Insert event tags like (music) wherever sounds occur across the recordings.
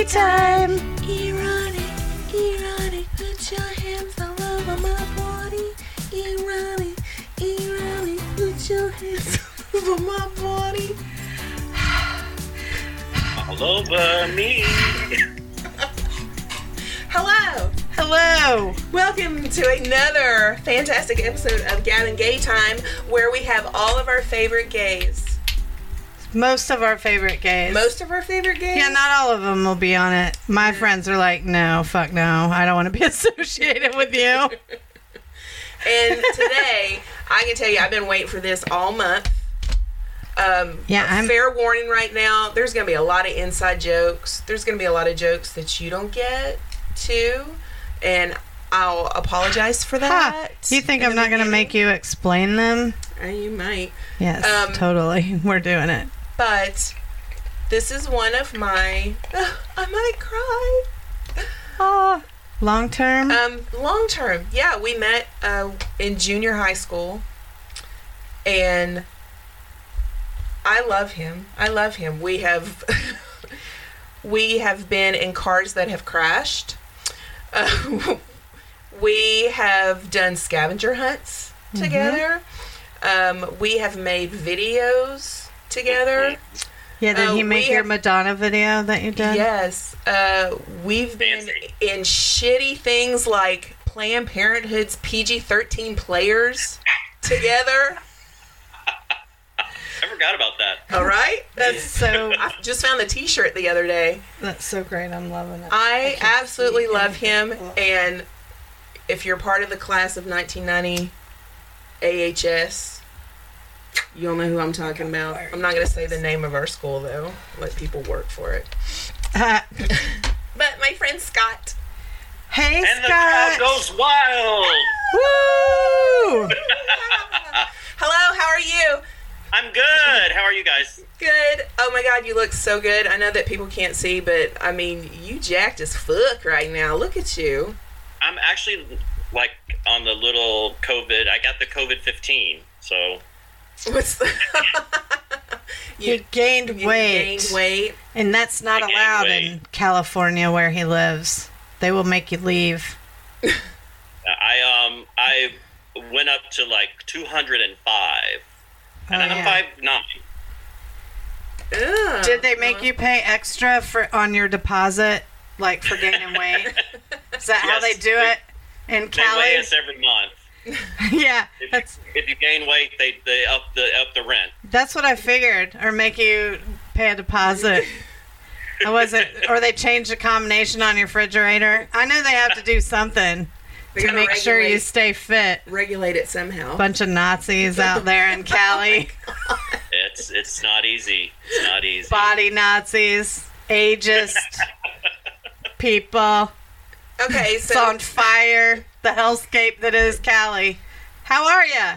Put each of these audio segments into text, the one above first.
Gay time. Erotic, erotic, put your hands all over my body. Erotic, erotic, put your hands all (laughs) over my body. all over me. Hello. Hello. Welcome to another fantastic episode of Gab and Gay Time where we have all of our favorite gays. Most of our favorite gays. Most of our favorite gays? Yeah, not all of them will be on it. My friends are like, no, fuck no. I don't want to be (laughs) associated with you. (laughs) And today, I can tell you, I've been waiting for this all month. Um, Yeah, I'm- fair warning right now. There's going to be a lot of inside jokes. There's going to be a lot of jokes that you don't get to, and I'll apologize for Ha. that. You think I'm not going to make you explain them? Uh, You might. Yes, Um, totally. (laughs) We're doing it. But this is one of my (laughs) I might cry. Oh, long term? Um, long term, yeah, we met uh, in junior high school, and I love him. I love him. We have (laughs) we have been in cars that have crashed. Uh, (laughs) we have done scavenger hunts together. Um, we have made videos together. yeah, did uh, he make your have- Madonna video that you did? Yes. Uh, we've been Fancy. in shitty things like Planned Parenthood's PG 13 players (laughs) together. I forgot about that. All right? That's so (laughs) I just found the t shirt the other day. that's so great. I'm loving it. I can't absolutely love him. anything. And if you're part of the class of 1990 AHS, you'll know who I'm talking about. I'm not going to say the name of our school, though. Let people work for it. Uh, (laughs) But my friend Scott. hey, And the crowd Scott. goes wild. (laughs) Woo! (laughs) Hello, how are you? I'm good. How are you guys? Good. Oh my god, you look so good. I know that people can't see, but I mean, you jacked as fuck right now. Look at you. I'm actually like on the little COVID. I got the COVID 15. So What's the (laughs) he gained you weight, gained weight? and that's not I allowed in California where he lives. They will make you leave. (laughs) I um I went up to like 205, and Oh, I'm yeah. five nine. Ugh. Did they make you pay extra for on your deposit, like for gaining weight? (laughs) Is that how they do it in Cali? They weigh us every month. (laughs) yeah, If, that's if you gain weight, they they up the up the rent. that's what I figured, or make you pay a deposit. (laughs) I wasn't, or they change the combination on your refrigerator. I know they have to do something (laughs) They to gotta make sure you stay fit. regulate it somehow? Bunch of Nazis out there in oh Cali, It's it's not easy. It's not easy. body Nazis, ageist people. okay, so It's so on fire. (laughs) The hellscape that is Cali. How are ya?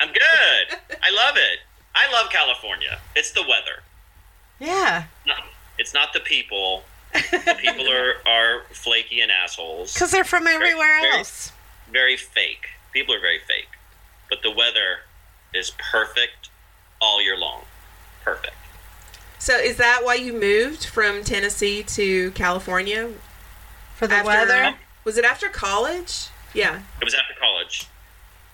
I'm good. I love it. I love California. It's the weather. Yeah, No, it's not the people. The people are, are flaky and assholes. because they're from everywhere very- else. Very fake. People are very fake. But the weather is perfect all year long. Perfect. so is that why you moved from Tennessee to California? For the After- weather? Was it after college? Yeah. It was after college.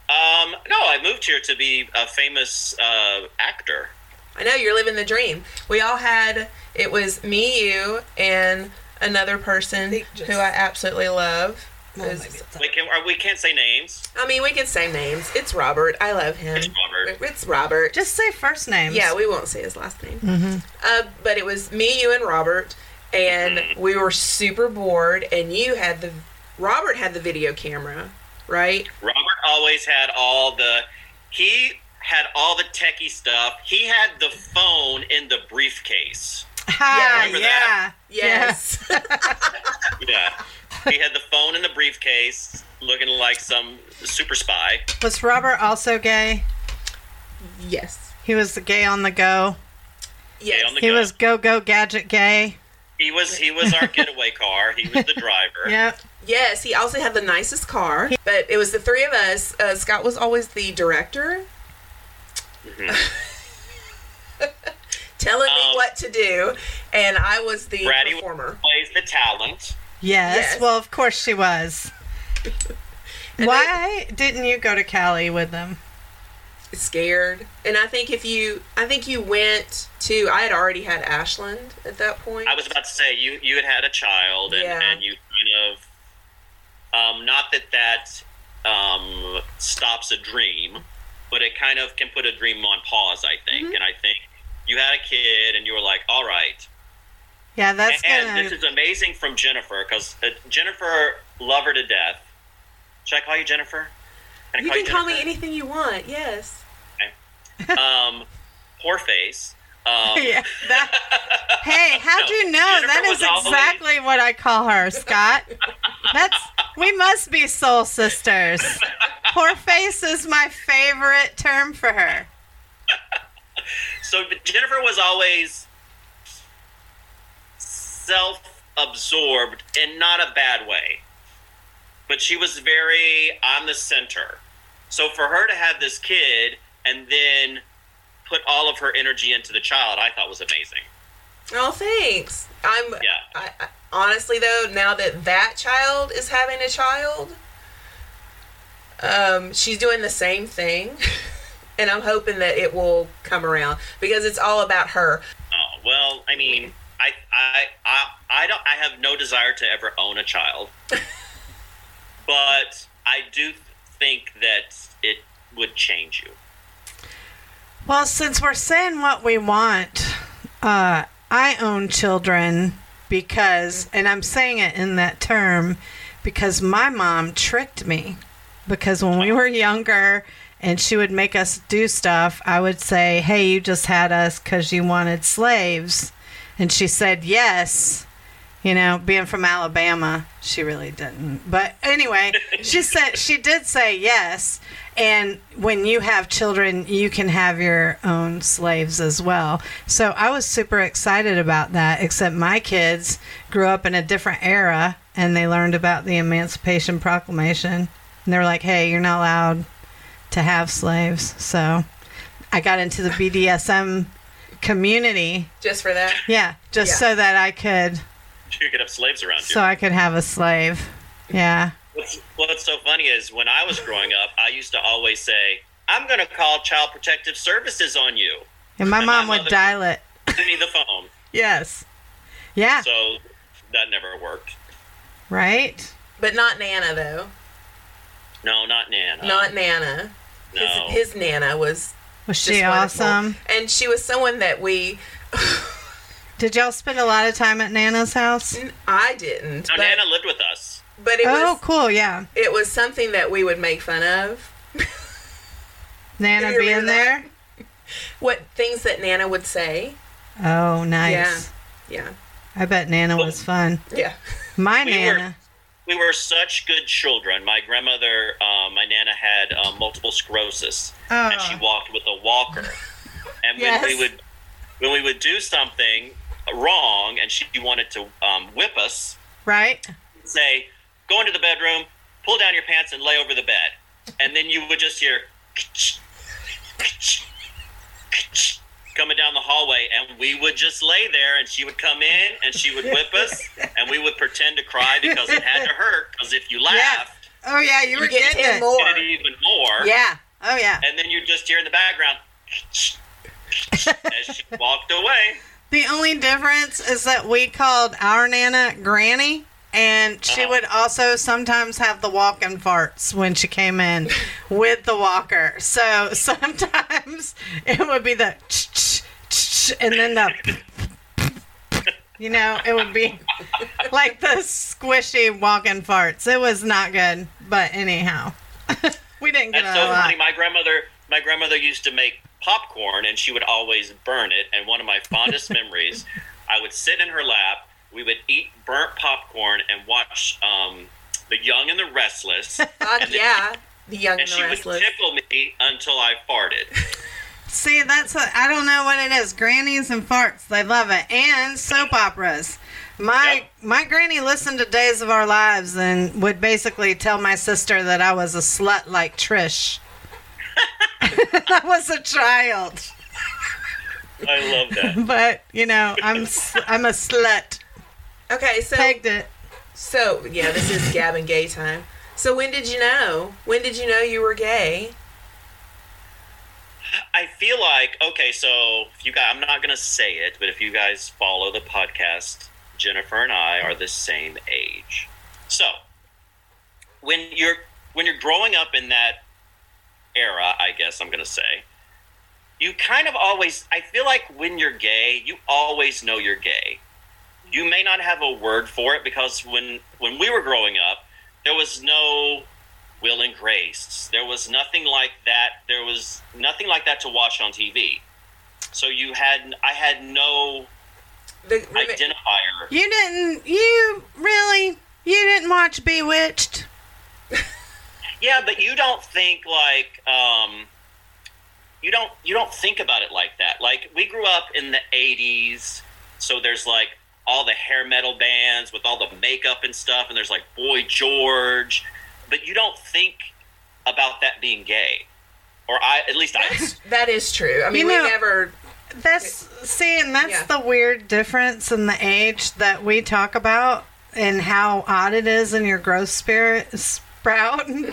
Um, no, I moved here to be a famous uh, actor. I know you're living the dream. We all had it was me, you, and another person They just- who I absolutely love. Is- We, can, or we can't say names. I mean, we can say names. It's Robert. I love him. It's Robert. It's Robert. Just say first names. yeah, we won't say his last name. Mhm. Uh, but it was me, you, and Robert, and we were super bored. And you had the Robert had the video camera, right? Robert always had all the he had all the techie stuff. He had the phone in the briefcase. Ha, remember yeah. that? Yes. (laughs) (laughs) Yeah, he had the phone in the briefcase, looking like some super spy. Was Robert also gay? yes. He was the gay on the go. Yes. the He go. was go go gadget gay. He was he was our getaway car. He was the driver. (laughs) Yep. Yes, he also had the nicest car, but it was the three of us. Uh, Scott was always the director, (laughs) telling me Um, what to do, and I was the Braddy performer. plays the talent. Yes. Yes. Well, of course she was. (laughs) Why didn't you go to Cali with them? Scared, and I think if you, I think you went to. I had already had Ashland at that point. I was about to say you you had had a child and, Yeah. and you kind of um, not that that um, stops a dream, but it kind of can put a dream on pause. I think, Mm-hmm. and I think you had a kid and you were like, all right. Yeah, that's and gonna. this is amazing from Jennifer because uh, Jennifer love her to death. Should I call you Jennifer? Can You can call me anything you want. Yes. um, poor face. Um, (laughs) yeah, that, (laughs) hey, how'd No, you know? Jennifer that is was always- exactly what I call her, Scott. That's we must be soul sisters. Poor face is my favorite term for her. So Jennifer was always self-absorbed in not a bad way, but she was very on the center. So for her to have this kid and then put all of her energy into the child, I thought was amazing. Oh, thanks. I'm. Yeah. I, I, honestly, though, now that that child is having a child, um, she's doing the same thing, (laughs) and I'm hoping that it will come around because it's all about her. Oh well, I mean, I I I, I don't. I have no desire to ever own a child, (laughs) but I do think that it would change you. Well, since we're saying what we want, uh, I own children because, and I'm saying it in that term because my mom tricked me. Because when we were younger and she would make us do stuff, I would say, Hey, you just had us because you wanted slaves. And she said, Yes. You know, being from Alabama, she really didn't. But anyway, she said she did say yes. And when you have children, you can have your own slaves as well. So I was super excited about that, except my kids grew up in a different era and they learned about the Emancipation Proclamation. And they were like, hey, you're not allowed to have slaves. So I got into the BDSM community. Just for that. Yeah, just Yeah. so that I could You could have slaves around you. so I could have a slave. Yeah. What's, what's so funny is when I was growing up, I used to always say, "I'm going to call Child Protective Services on you." And my And my mom would dial it. Give (laughs) me the phone. Yes. Yeah. So that never worked. Right? But not Nana, though. No, not Nana. Not Nana. no. His, his Nana was. Was she wonderful. awesome? And she was someone that we. Did y'all spend a lot of time at Nana's house? (laughs) I didn't. no, but, Nana lived with us. But it Oh, was cool. Yeah. it was something that we would make fun of. Nana (laughs) being there? What things that Nana would say. Oh, nice. Yeah. yeah. I bet Nana was fun. Yeah. My We were- Nana. We were such good children. My grandmother, um, my Nana had um, multiple sclerosis, Oh. and she walked with a walker. And when Yes. we would, when we would do something wrong, and she wanted to um, whip us, Right? say, "Go into the bedroom, pull down your pants, and lay over the bed," and then you would just hear coming down the hallway, and we would just lay there, and she would come in, and she would whip us, and we would pretend to cry because it had to hurt. Because if you laughed, Oh, yeah. You were You get getting it. more. it even more. Yeah. Oh, yeah. And then you just hear in the background as she walked away. The only difference is that we called our Nana Granny, and she would also sometimes have the walking farts when she came in with the walker. So (laughs) sometimes it would be the and then the you know, it would be like the squishy walking farts. It was not good, but anyhow, (laughs) we didn't get That's so funny. My grandmother, my grandmother used to make popcorn and she would always burn it. And one of my fondest memories, I would sit in her lap, we would eat burnt popcorn and watch um, The Young and the Restless. (laughs) Fuck And yeah. The young and and the Restless. And she would tickle me until I farted. (laughs) See, that's what I don't know what it is. Grannies and farts, they love it, and soap operas. My Yep. my granny listened to Days of Our Lives and would basically tell my sister that I was a slut like Trish. (laughs) I was a child, I love that. but you know, I'm I'm a slut. Okay, so Pegged it. so yeah, this is Gab and gay time. So when did you know? When did you know you were gay? I feel like okay, so if you guys, I'm not gonna say it, but if you guys follow the podcast, Jennifer and I are the same age. So when you're when you're growing up in that era, I guess I'm gonna say, you kind of always. I feel like when you're gay, you always know you're gay. You may not have a word for it because when when we were growing up, there was no Will and Grace. There was nothing like that. There was nothing like that to watch on TV. So you had, I had no The, identifier. You didn't. You really. You didn't watch Bewitched. (laughs) Yeah, but you don't think like, um, you don't, you don't think about it like that. Like we grew up in the '80s, so there's like all the hair metal bands with all the makeup and stuff, and there's like Boy George, but you don't think about that being gay, or I, at least I. That's, (laughs) true. I mean, You know- we never. That's see, and that's Yeah. the weird difference in the age that we talk about and how odd it is in your growth spirit sprout (laughs) and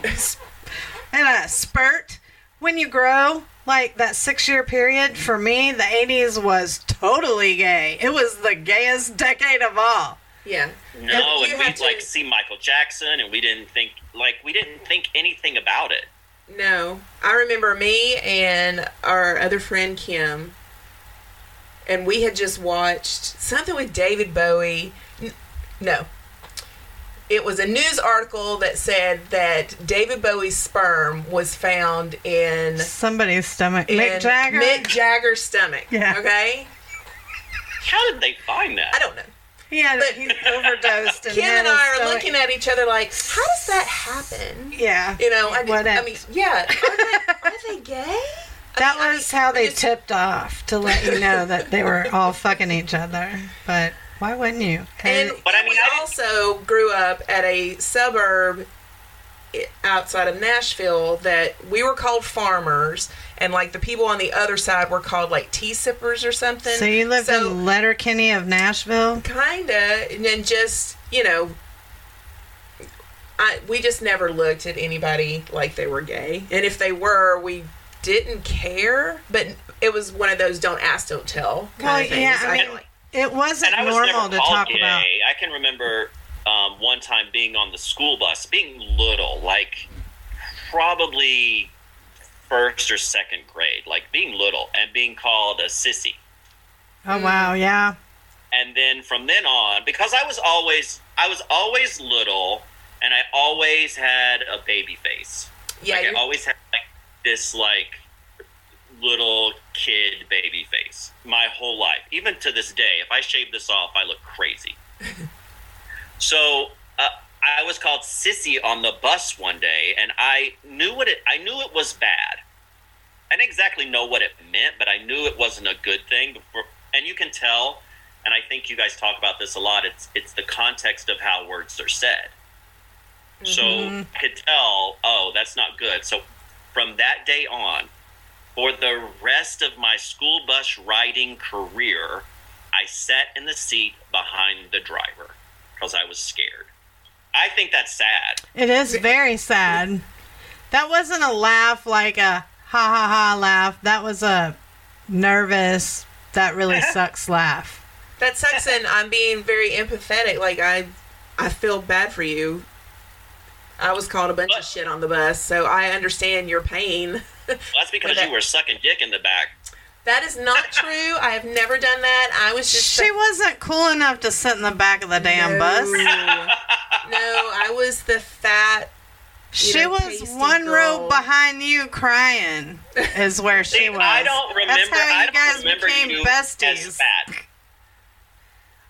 a spurt when you grow. Like that six year period for me, the '80s was totally gay. It was the gayest decade of all. Yeah. No, You and we'd to- like see Michael Jackson, and we didn't think like we didn't think anything about it. No, I remember me and our other friend Kim, and we had just watched something with David Bowie. No, it was a news article that said that David Bowie's sperm was found in, Somebody's stomach. in Mick Jagger. Mick Jagger's stomach. Yeah. Okay. How did they find that? I don't know. Yeah, but- he overdosed. And (laughs) Kim and I are stomach- looking at each other like, how does that happen? Yeah, You know, I, What I mean, yeah. Are they, are they gay? That I mean, was how they it's- tipped off to let you know that they were all fucking each other. But why wouldn't you? And But I mean, we I also grew up at a suburb outside of Nashville that we were called farmers, and like the people on the other side were called like tea sippers or something. so you lived So, in Letterkenny of Nashville. kinda, and then just you know, I we just never looked at anybody like they were gay, and if they were, we didn't care. But it was one of those "don't ask, don't tell" kind Well, of things. yeah, I I mean, feel like. It wasn't and I was normal never to talk gay. about. I can remember um, one time being on the school bus, being little, like probably first or second grade, like being little and being called a sissy. Oh wow, yeah. and then from then on because i was always i was always little and i always had a baby face yeah, like i always had like this like little kid baby face my whole life. Even to this day if i shave this off i look crazy. (laughs) So uh, i was called sissy on the bus one day and i knew what it i knew it was bad. I didn't exactly know what it meant but i knew it wasn't a good thing before and you can tell and i think you guys talk about this a lot it's it's the context of how words are said. So I could tell, oh, that's not good. So from that day on, for the rest of my school bus riding career, I sat in the seat behind the driver because I was scared. I think that's sad. It is very sad. That wasn't a laugh like a ha ha ha laugh. That was a nervous, that really (laughs) sucks laugh. That sucks, and I'm being very empathetic. Like I, I feel bad for you. I was called a bunch of shit on the bus, so I understand your pain. (laughs) Well, that's because that- you were sucking dick in the back. That is not (laughs) true. I have never done that. I was just She wasn't cool enough to sit in the back of the damn no, bus. (laughs) no, I was the fat She know, was pasty one row behind you crying, is where she was. I don't remember. That's how I you don't guys became you besties. as fat.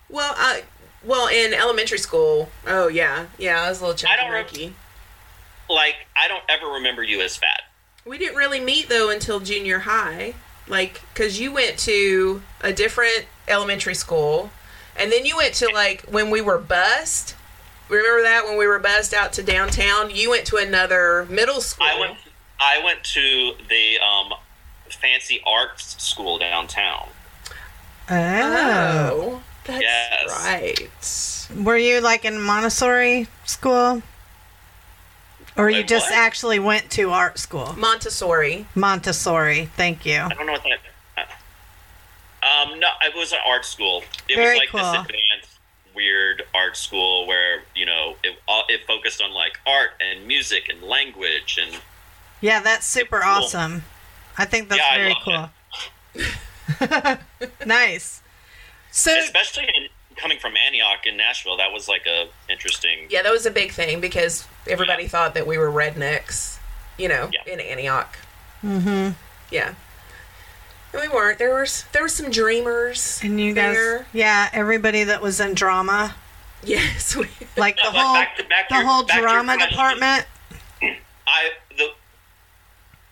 Well, I well in elementary school. Oh yeah, yeah. I was a little chunky I don't rem- monkey. Like I don't ever remember you as fat. We didn't really meet though until junior high, like because you went to a different elementary school, and then you went to like when we were bused. Remember that when we were bused out to downtown? You went to another middle school. I went. I went to the um, fancy arts school downtown. Oh. Oh, that's Yes. right. Were you like in Montessori school? Or you Wait, just what? actually went to art school? Montessori. Montessori. Thank you. I don't know what that. Um, no, it was an art school. It Very was like cool. this advanced, weird art school where you know it all it focused on like art and music and language and Yeah, that's super Cool. awesome. I think that's Yeah, very cool. (laughs) nice. So especially in, coming from Antioch in Nashville, that was like a interesting. Yeah, that was a big thing because everybody thought that we were rednecks, you know, Yeah. in Antioch. Mm-hmm. Yeah. And we weren't. There was there were some dreamers. and you guys there. Yeah, everybody that was in drama. Yes. We, (laughs) Like the Yeah, whole back to- back the your- whole back to your drama department. (clears throat) I the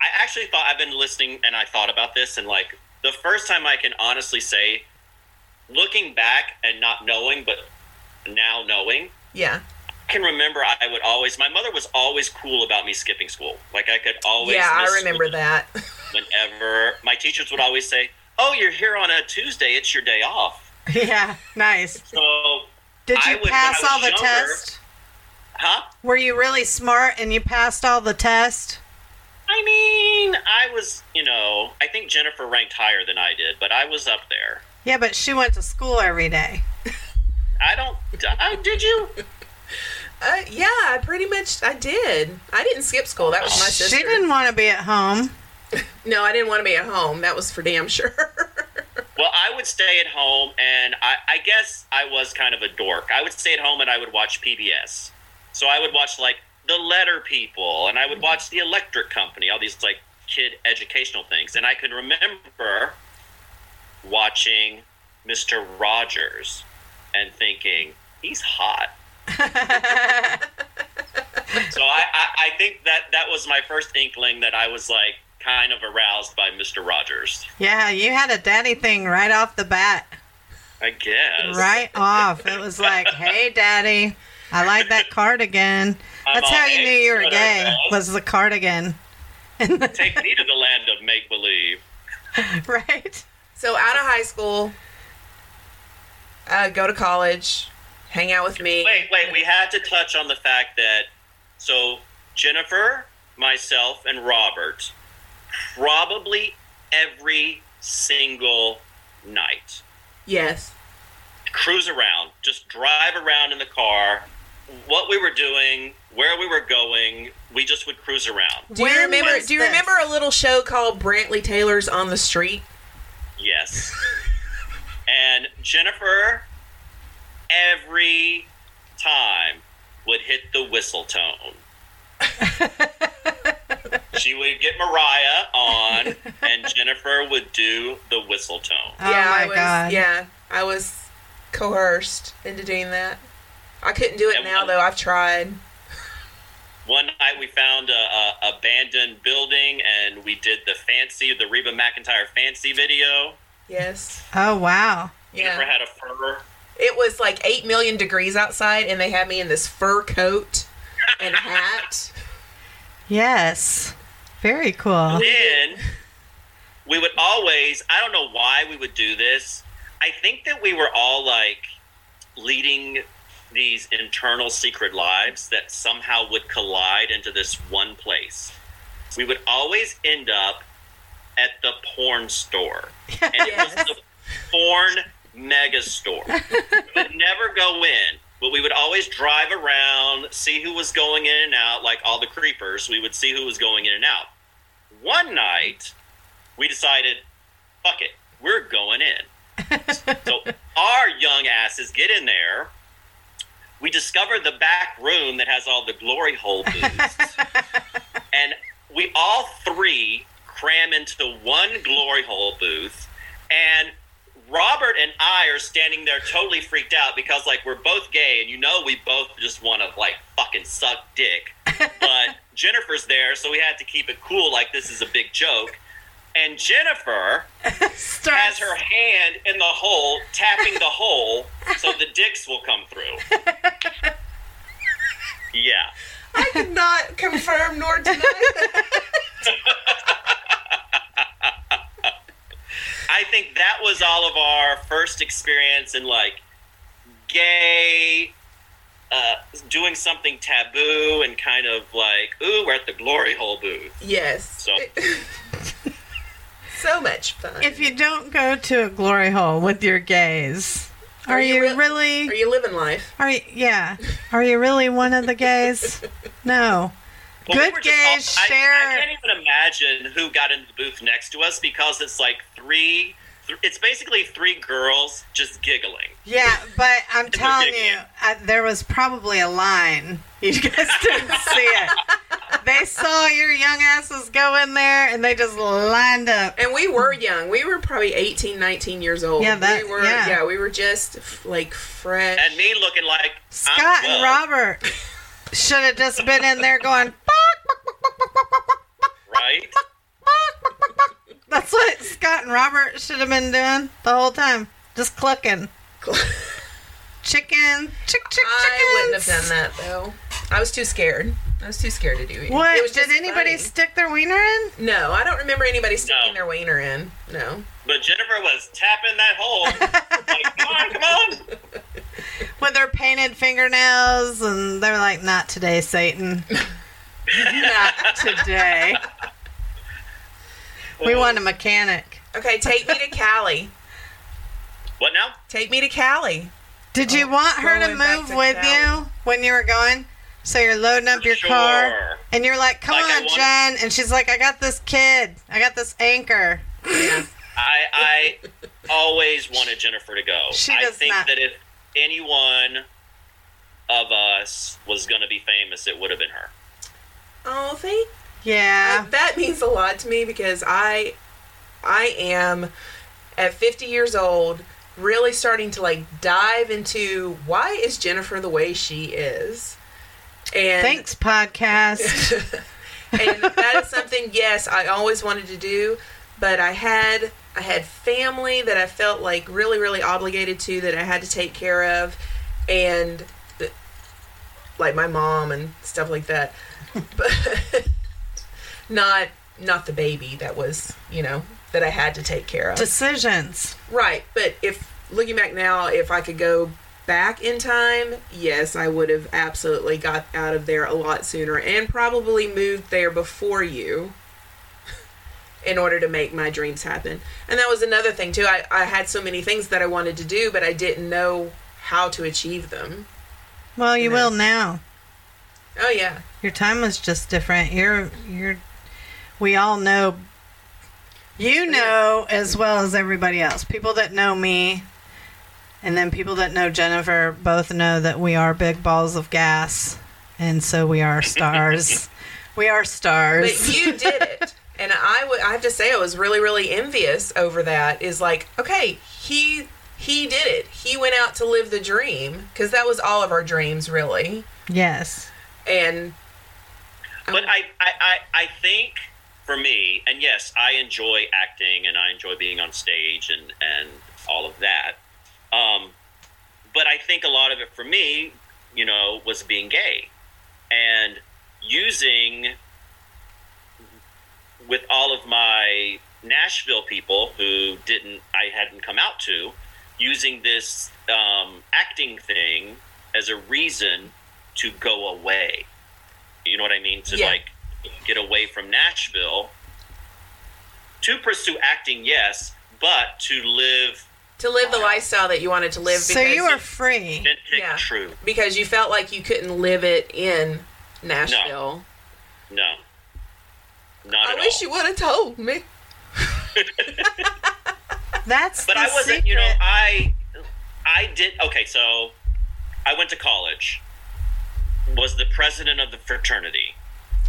I actually thought I've been listening and I thought about this and like the first time I can honestly say, looking back and not knowing, but now knowing, yeah. I can remember I would always. My mother was always cool about me skipping school. Like I could always. Yeah, I remember that. Whenever my teachers would always say, "Oh, you're here on a Tuesday. It's your day off." (laughs) Yeah, nice. So, Did you would- pass all the younger- tests? huh? Were you really smart and you passed all the tests? I mean, I was. You know, I think Jennifer ranked higher than I did, but I was up there. Yeah, but she went to school every day. I don't. I, did you? Uh, yeah, I pretty much I did. I didn't skip school. That was my sister. She didn't want to be at home. (laughs) No, I didn't want to be at home. That was for damn sure. (laughs) Well, I would stay at home, and I, I guess I was kind of a dork. I would stay at home and I would watch PBS. So I would watch like the Letter People, and I would watch the Electric Company, all these like kid educational things. And I can remember watching Mister Rogers and thinking he's hot. (laughs) so I, I, I think that that was my first inkling that I was like kind of aroused by Mister Rogers. Yeah, you had a daddy thing right off the bat. I guess. Right off. It was like, (laughs) hey, daddy, I like that cardigan. I'm That's how you knew you were gay, was the cardigan. Take me to the land of make believe. (laughs) right? So out of high school, uh, go to college, hang out with me. Wait, wait, we had to touch on the fact that so Jennifer, myself, and Robert probably every single night Yes. cruise around, just drive around in the car. What we were doing, where we were going, we just would cruise around. Do you remember? Do you this? remember a little show called Brantley Taylor's on the Street? Yes. and Jennifer, every time, would hit the whistle tone. she would get Mariah on, and Jennifer would do the whistle tone. Oh yeah, my I was, God. Yeah, I was coerced into doing that. I couldn't do it And now one- though. I've tried. One night we found a, a abandoned building, and we did the fancy, the Reba McEntire fancy video. Yes. Oh, wow. Jennifer Yeah. had a fur. It was like eight million degrees outside, and they had me in this fur coat and hat. Yes. Very cool. then we would always i don't know why we would do this i think that we were all like leading these internal secret lives that somehow would collide into this one place. We would always end up at the porn store. And it was the porn mega store. We would never go in but we would always drive around see who was going in and out like all the creepers. We would see who was going in and out. One night we decided fuck it we're going in. (laughs) So our young asses get in there we discover the back room that has all the glory hole (laughs) booths, and we all three cram into one glory hole booth, and Robert and I are standing there totally freaked out because like we're both gay, and you know we both just want to like fucking suck dick, (laughs) but Jennifer's there, so we had to keep it cool, like this is a big joke. And Jennifer has her hand in the hole, tapping the hole so the dicks will come through. Yeah. I could not confirm nor deny that. I think that was all of our first experience in like gay, uh, doing something taboo and kind of like, ooh, we're at the glory hole booth. Yes. So (laughs) So much fun. if you don't go to a glory hole with your gays, are, Are you you, re- really? Are you living life? Are you, yeah. Are you really one of the gays? (laughs) No. Well, Good were gays I- share- I, can't even imagine who got in the booth next to us because it's like three. Th- it's basically three girls just giggling. Yeah, but I'm telling you, I, there was probably a line. You guys didn't see it. They saw your young asses go in there, and they just lined up. And we were young. We were probably 18, 19 years old. Yeah, that- we were. yeah. we were just f- like fresh. And me looking like I'm Scott and Robert should have just been in there going. right? That's what Scott and Robert should have been doing the whole time, just clucking. (laughs) Chicken, chick, chick, I wouldn't have done that though. I was too scared. I was too scared to do it. What? It was Did anybody funny. stick their wiener in? No, I don't remember anybody sticking No. their wiener in. No. But Jennifer was tapping that hole. (laughs) like, come on, come on. (laughs) With their painted fingernails, and they're like, "Not today, Satan. Not today. We want a mechanic." Okay, take me to Cali. What now? Take me to Cali. Did you oh, want her to move to with Cali. you when you were going? So you're loading up For your sure. car, and you're like, "Come Like on, want- Jen," and she's like, "I got this kid. I got this anchor." Yeah. (laughs) I, I always wanted Jennifer to go. She I does think not. that if anyone of us was going to be famous, it would have been her. Oh, thank Yeah. Uh, that means a lot to me because I I am at 50 years old really starting to like dive into why is Jennifer the way she is. And Thanks, podcast. (laughs) and that is something yes, I always wanted to do, but I had I had family that I felt like really really obligated to that I had to take care of and the, like my mom and stuff like that. (laughs) But not not the baby that was, you know, that I had to take care of. Decisions. Right, but if looking back now, if I could go back in time, yes, I would have absolutely got out of there a lot sooner and probably moved there before you (laughs) in order to make my dreams happen. And that was another thing too. I, I had so many things that I wanted to do, but I didn't know how to achieve them. Well, you Yes. will now. Oh yeah. Your time was just different. You're you're we all know you know as well as everybody else. People that know me and then people that know Jennifer both know that we are big balls of gas and so we are (laughs) stars. we are stars. But you did it. (laughs) And I would I have to say I was really really envious over that is like okay, he he did it. He went out to live the dream because that was all of our dreams really. yes. And But I, I, I, I think for me, and yes, I enjoy acting and I enjoy being on stage and, and all of that. Um, but I think a lot of it for me, you know, was being gay and using with all of my Nashville people who didn't, I hadn't come out to, using this um, acting thing as a reason to go away. You know what I mean? To Yeah. like get away from Nashville. To pursue acting, yes, but to live to live the lifestyle that you wanted to live So you were free. Yeah. true. because you felt like you couldn't live it in Nashville. No, not I at wish all. you would have told me. (laughs) That's but the I wasn't. secret. You know, I I did. Okay, so I went to college. Was the president of the fraternity.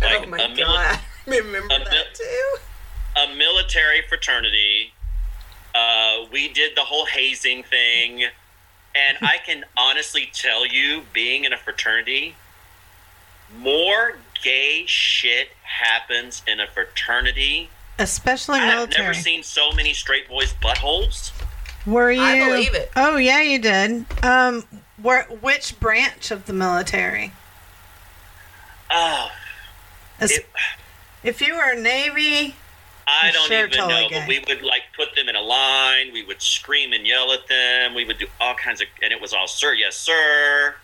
Oh my a mili- god. (laughs) Remember a mil- that too? a military fraternity. Uh, we did the whole hazing thing. And I can (laughs) honestly tell you, being in a fraternity, more gay shit happens in a fraternity. Especially military. I have never seen so many straight boys' buttholes. Were you? I believe it. Oh yeah, you did. Um, where which branch of the military? Oh, Es- it, if you were Navy, I don't Sure, even totally know. gay. But we would like put them in a line. We would scream and yell at them. We would do all kinds of, and it was all, sir, yes, sir.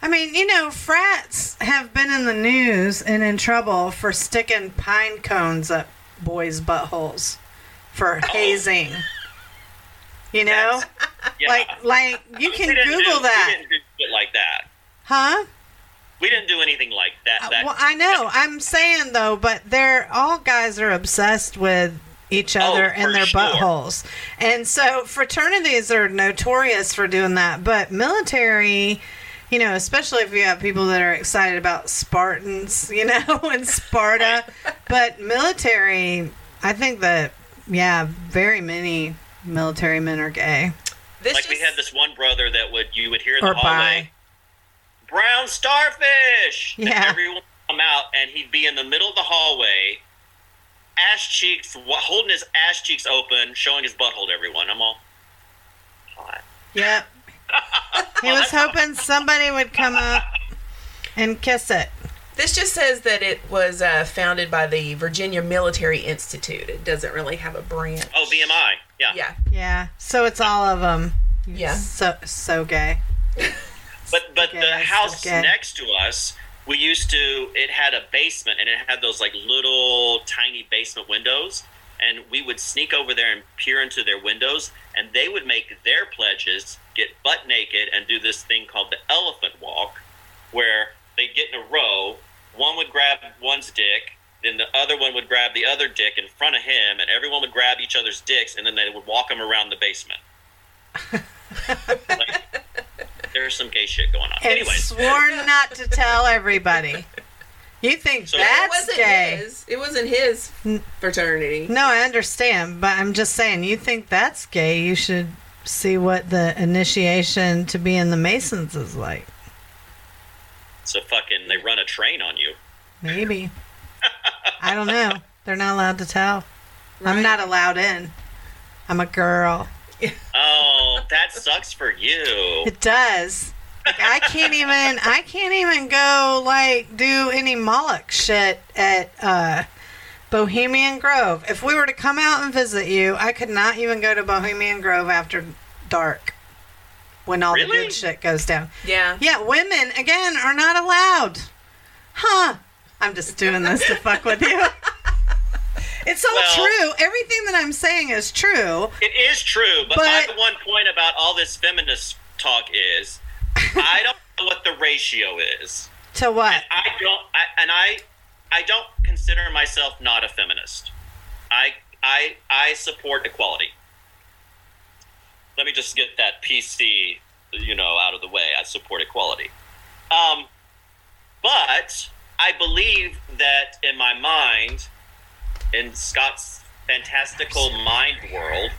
I mean, you know, frats have been in the news and in trouble for sticking pine cones up boys' buttholes for oh. hazing. You know, Yeah. like like you can Google do, that, We didn't do shit like that. huh? We didn't do anything like that. that Uh, Well, I know. I'm saying though, but they're all guys are obsessed with each other Oh, and their sure. buttholes, and so fraternities are notorious for doing that. But military, you know, especially if you have people that are excited about Spartans, (laughs) you know, and Sparta. but military, I think that yeah, very many military men are gay This like we had this one brother that would you would hear in the hallway, bi. Brown starfish. And Yeah. everyone would come out, and he'd be in the middle of the hallway, ass cheeks, holding his ass cheeks open, showing his butthole to everyone. I'm all. Hot. Yep. (laughs) He was hoping somebody would come up and kiss it. This just says that it was uh, founded by the Virginia Military Institute. It doesn't really have a branch. Oh, VMI. Yeah. Yeah. Yeah. So it's all of them. Yeah. So so gay. (laughs) But but the house okay. next to us, we used to. It had a basement, and it had those like little tiny basement windows. And we would sneak over there and peer into their windows, and they would make their pledges, get butt naked, and do this thing called the elephant walk, where they'd get in a row. One would grab one's dick, then the other one would grab the other dick in front of him, and everyone would grab each other's dicks, and then they would walk them around the basement. (laughs) like, there's some gay shit going on. And Anyways, sworn not to tell everybody. You think So- that's wasn't gay? his. It wasn't his fraternity. No, I understand, but I'm just saying. You think that's gay? You should see what the initiation to be in the Masons is like. so fucking they run a train on you. Maybe. I don't know. They're not allowed to tell. I'm not allowed in. I'm a girl. That sucks for you. It does. Like, I can't even. I can't even go like do any Moloch shit at uh, Bohemian Grove. If we were to come out and visit you, I could not even go to Bohemian Grove after dark when all the Really? good shit goes down. Yeah. Yeah, women again are not allowed. Huh? I'm just doing this to fuck with you. (laughs) It's all Well- true. Everything that I'm saying is true. It is true, but, But- my one point about all this feminist talk is, I (laughs) don't know what the ratio is. To what? I don't, I, and I, I don't consider myself not a feminist. I, I, I support equality. Let me just get that PC, you know, out of the way. I support equality. Um, but I believe that in my mind, in Scott's fantastical mind world,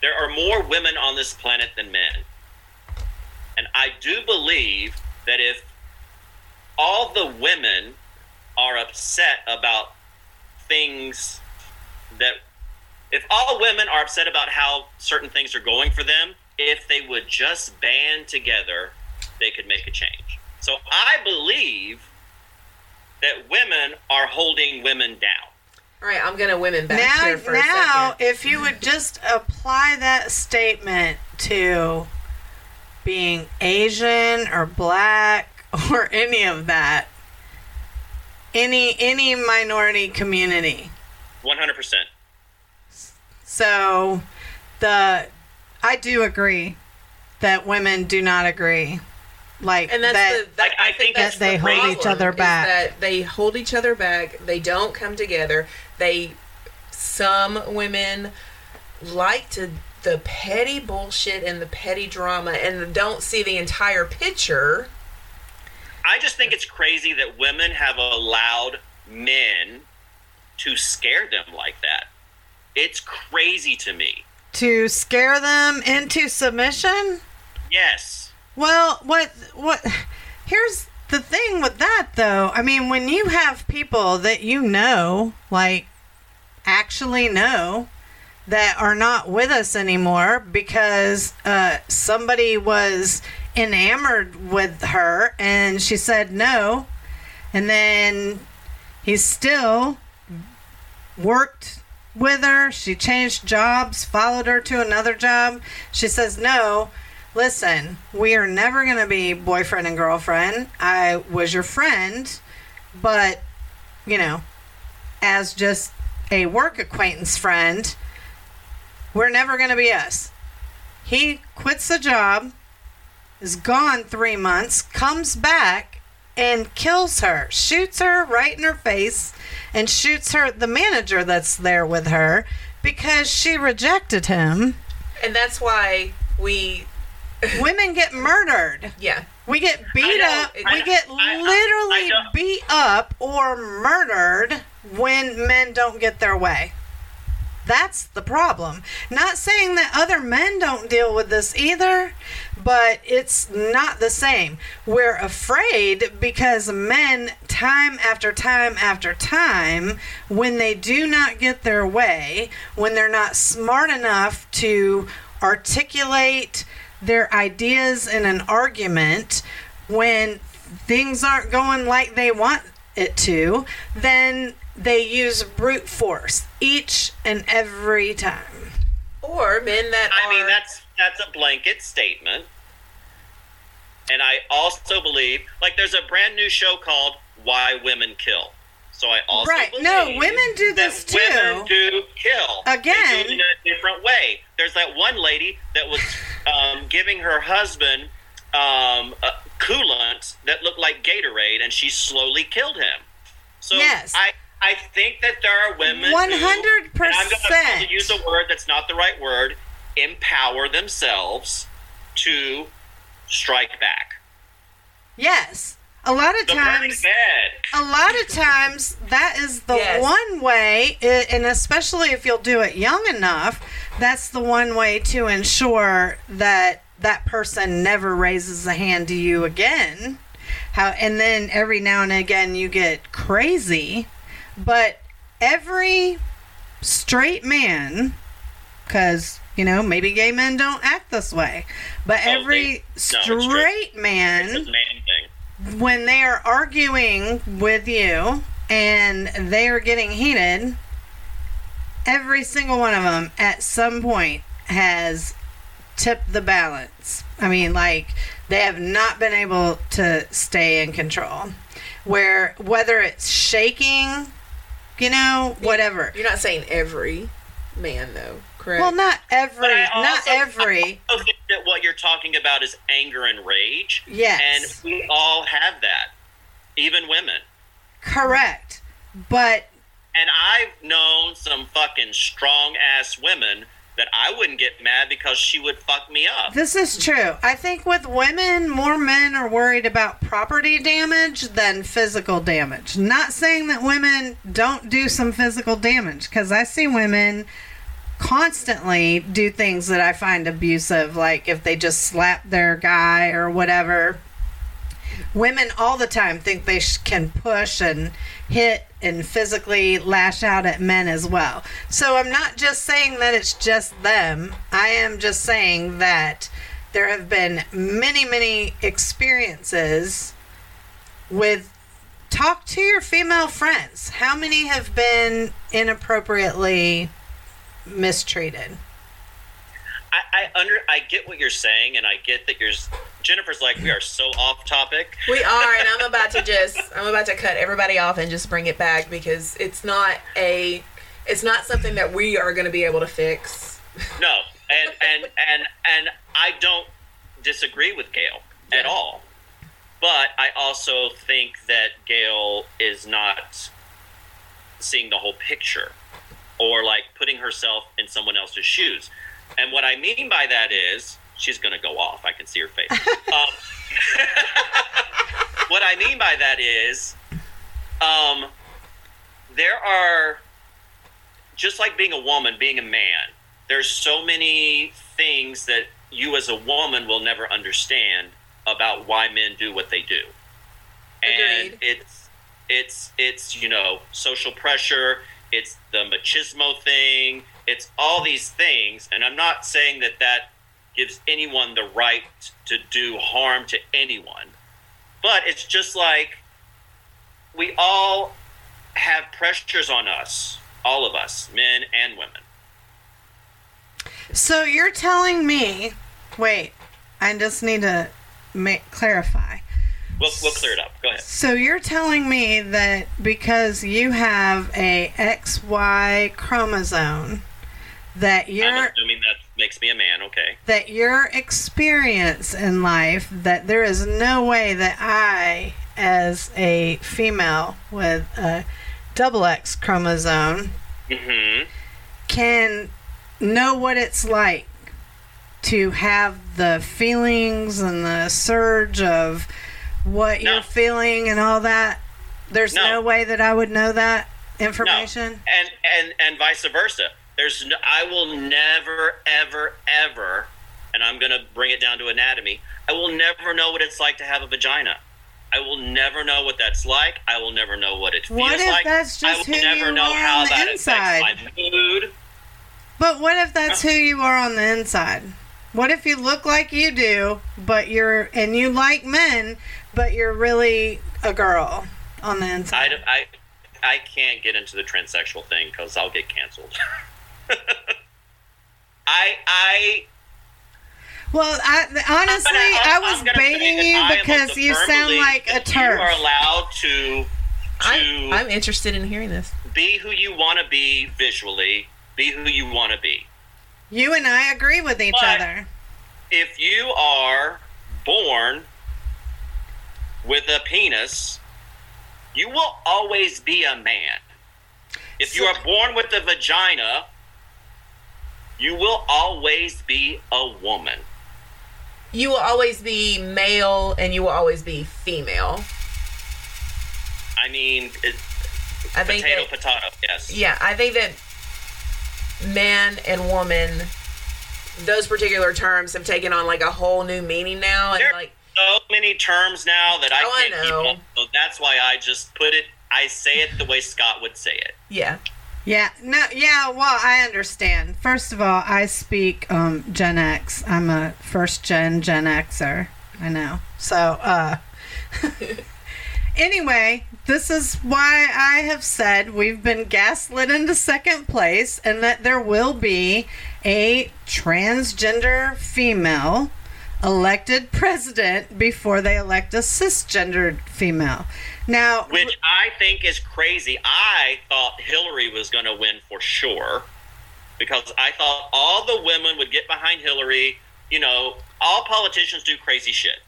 there are more women on this planet than men. And I do believe that if all the women are upset about things that if all women are upset about how certain things are going for them if they would just band together they could make a change so i believe that women are holding women down All right, I'm gonna women back now, here for now, a second. if you would just apply that statement to being Asian or black (laughs) or any of that, any any minority community. 100% So, the I do agree that women do not agree. Like And that's that. the that, Like, I I, think think that's that they the hold each other back. That they hold each other back. They don't come together. They some women like to the petty bullshit and the petty drama and don't see the entire picture. I just think it's crazy that women have allowed men to scare them like that. It's crazy to me. To scare them into submission? Yes. Well, what what here's the thing with that though. I mean, when you have people that you know, like actually know that are not with us anymore because uh, somebody was enamored with her and she said no and then he still worked with her she changed jobs followed her to another job she says no listen we are never going to be boyfriend and girlfriend i was your friend but you know as just a work acquaintance friend we're never going to be us he quits the job is gone three months, comes back and kills her, shoots her right in her face, and shoots her, the manager that's there with her, because she rejected him. And that's why we, (laughs) Women get murdered. yeah. We get beat up. I we get I- I- literally I don't- beat up or murdered when men don't get their way. That's the problem. Not saying that other men don't deal with this either, but it's not the same. We're afraid because men, time after time after time, when they do not get their way, when they're not smart enough to articulate their ideas in an argument, when things aren't going like they want it to, then they use brute force each and every time. Or men that I are. mean, that's that's a blanket statement. And I also believe, like, there's a brand new show called "Why Women Kill." So I also Right. believe No, women do that this too. Women do kill Again. They do it in a different way. There's that one lady that was um, giving her husband um, a coolant that looked like Gatorade, and she slowly killed him. So Yes. I I think that there are women. 100%. and I'm going to use a word that's not the right word. Empower themselves to strike back. Yes. A lot of The times bed. a lot of times that is the Yes. one way and especially if you'll do it young enough that's the one way to ensure that that person never raises a hand to you again how and then every now and again you get crazy but every straight man because you know maybe gay men don't act this way but Oh, every they- no, it's true. straight It's a man man thing. When they are arguing with you and they are getting heated, every single one of them at some point has tipped the balance. I mean, like, they have not been able to stay in control. Where, whether it's shaking, you know, whatever. You're not saying every man, though, correct? Well, not every, But I not every. I also think that what you're talking about is anger and rage. Yes. And we all have that, even women. Correct. But And I've known some fucking strong ass women that I wouldn't get mad because she would fuck me up. This is true. I think with women, more men are worried about property damage than physical damage. Not saying that women don't do some physical damage, because I see women constantly do things that I find abusive, like if they just slap their guy or whatever. Women all the time think they sh- can push and hit and physically lash out at men as well. So I'm not just saying that it's just them. I am just saying that there have been many, many experiences with talk to your female friends. How many have been inappropriately mistreated? I, I under I get what you're saying, and I get that you're. Jennifer's like we are so off topic. we are, and I'm about to just, I'm about to cut everybody off and just bring it back because it's not a, it's not something that we are going to be able to fix. No, and and and and I don't disagree with Gail at all. But I also think that Gail is not seeing the whole picture or like putting herself in someone else's shoes. And what I mean by that is, she's going to go off. I can see her face. (laughs) um, (laughs) what I mean by that is, um, there are, just like being a woman, being a man, there's so many things that you as a woman will never understand about why men do what they do. And Agreed. it's it's it's you know social pressure it's the machismo thing. It's all these things. And i'm not saying that that gives anyone the right to do harm to anyone. But it's just like we all have pressures on us all of us men and women. So you're telling me, wait, I just need to make clarify. We'll, we'll clear it up. Go ahead. So you're telling me that because you have a XY chromosome that i'm your assuming that makes me a man okay. that your experience in life that there is no way that I as a female with a double X chromosome hmm can know what it's like to have the feelings and the surge of what No. you're feeling and all that. There's no. No. way that I would know that information. No. and and and vice versa there's no, i will never ever ever and i'm going to bring it down to anatomy i will never know what it's like to have a vagina i will never know what that's like i will never know what it feels What if like that's i just will who never you know are how on the that inside? affects my mood But what if that's (laughs) who you are on the inside? What if you look like you do, but you're and you like men, but you're really a girl on the inside? don't- I, I can't get into the transsexual thing because I'll get canceled. (laughs) I I Well, I, honestly, I'm gonna- I I'm- was I'm baiting you I am of because you sound like a that TERF. You are allowed to to I, I'm interested in hearing this. be who you want to be visually. Be who you want to be. You and I agree with each But- other. If you are born with a penis, you will always be a man. If you are born with a vagina, you will always be a woman. You will always be male and you will always be female. I mean, it, I think potato, that, potato. Yes. yeah, I think that man and woman, those particular terms have taken on like a whole new meaning now, and There- like so many terms now that I Oh, can't keep up. So that's why I just put it. I say it the way Scott would say it. yeah, Yeah, no, yeah. Well, I understand. First of all, I speak um, Gen X. I'm a first gen Gen Xer. I know. So, uh, (laughs) anyway, this is why I have said we've been gaslit into second place, and that there will be a transgender female elected president before they elect a cisgendered female. Now, which I think is crazy. I thought Hillary was going to win for sure because I thought all the women would get behind Hillary. You know, all politicians do crazy shit.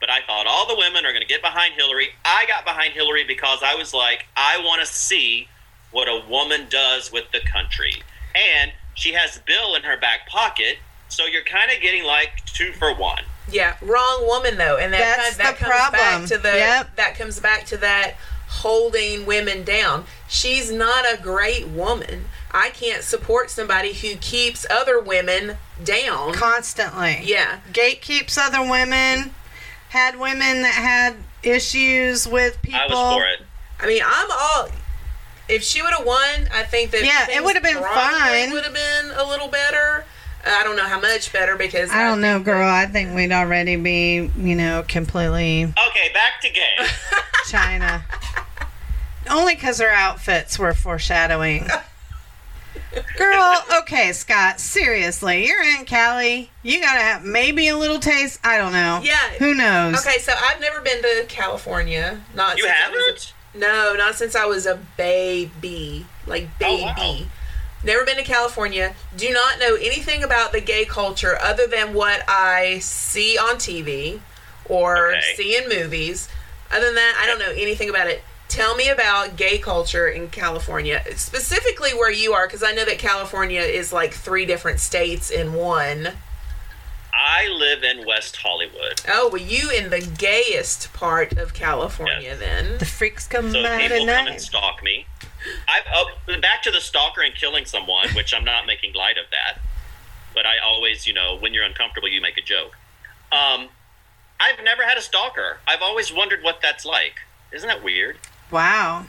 But I thought all the women are going to get behind Hillary. I got behind Hillary because I was like, I want to see what a woman does with the country. And she has Bill in her back pocket, so you're kind of getting like two for one. yeah, wrong woman though, and that That's kind that the comes problem. back to the Yep. that comes back to that holding women down. She's not a great woman. I can't support somebody who keeps other women down. constantly. Yeah. gate keeps other women, had women that had issues with people. I was for it. I mean, I'm all. If she would have won, I think that Yeah, it would have been probably fine. Would have been a little better. I don't know how much better because I don't know, girl. that- I think we'd already be, you know, completely Okay, back to gay. (laughs) China. Only because her outfits were foreshadowing. Girl, okay, Scott, seriously, you're in Cali. You gotta have maybe a little taste. I don't know. Yeah. Who knows? Okay, so I've never been to California. Not You since I was a- haven't? no, not since I was a baby, like Oh, baby. wow. Never been to California. Do not know anything about the gay culture other than what I see on TV or Okay. see in movies. Other than that, I don't know anything about it. tell me about gay culture in California, specifically where you are, because I know that California is like three different states in one. I live in West Hollywood. Oh, well, you in the gayest part of California Yes. then. The freaks come So out people at come and stalk me. I've oh, back to the stalker and killing someone, which I'm not making light of that. But I always, you know, when you're uncomfortable, you make a joke. Um, I've never had a stalker. I've always wondered what that's like. Isn't that weird? Wow.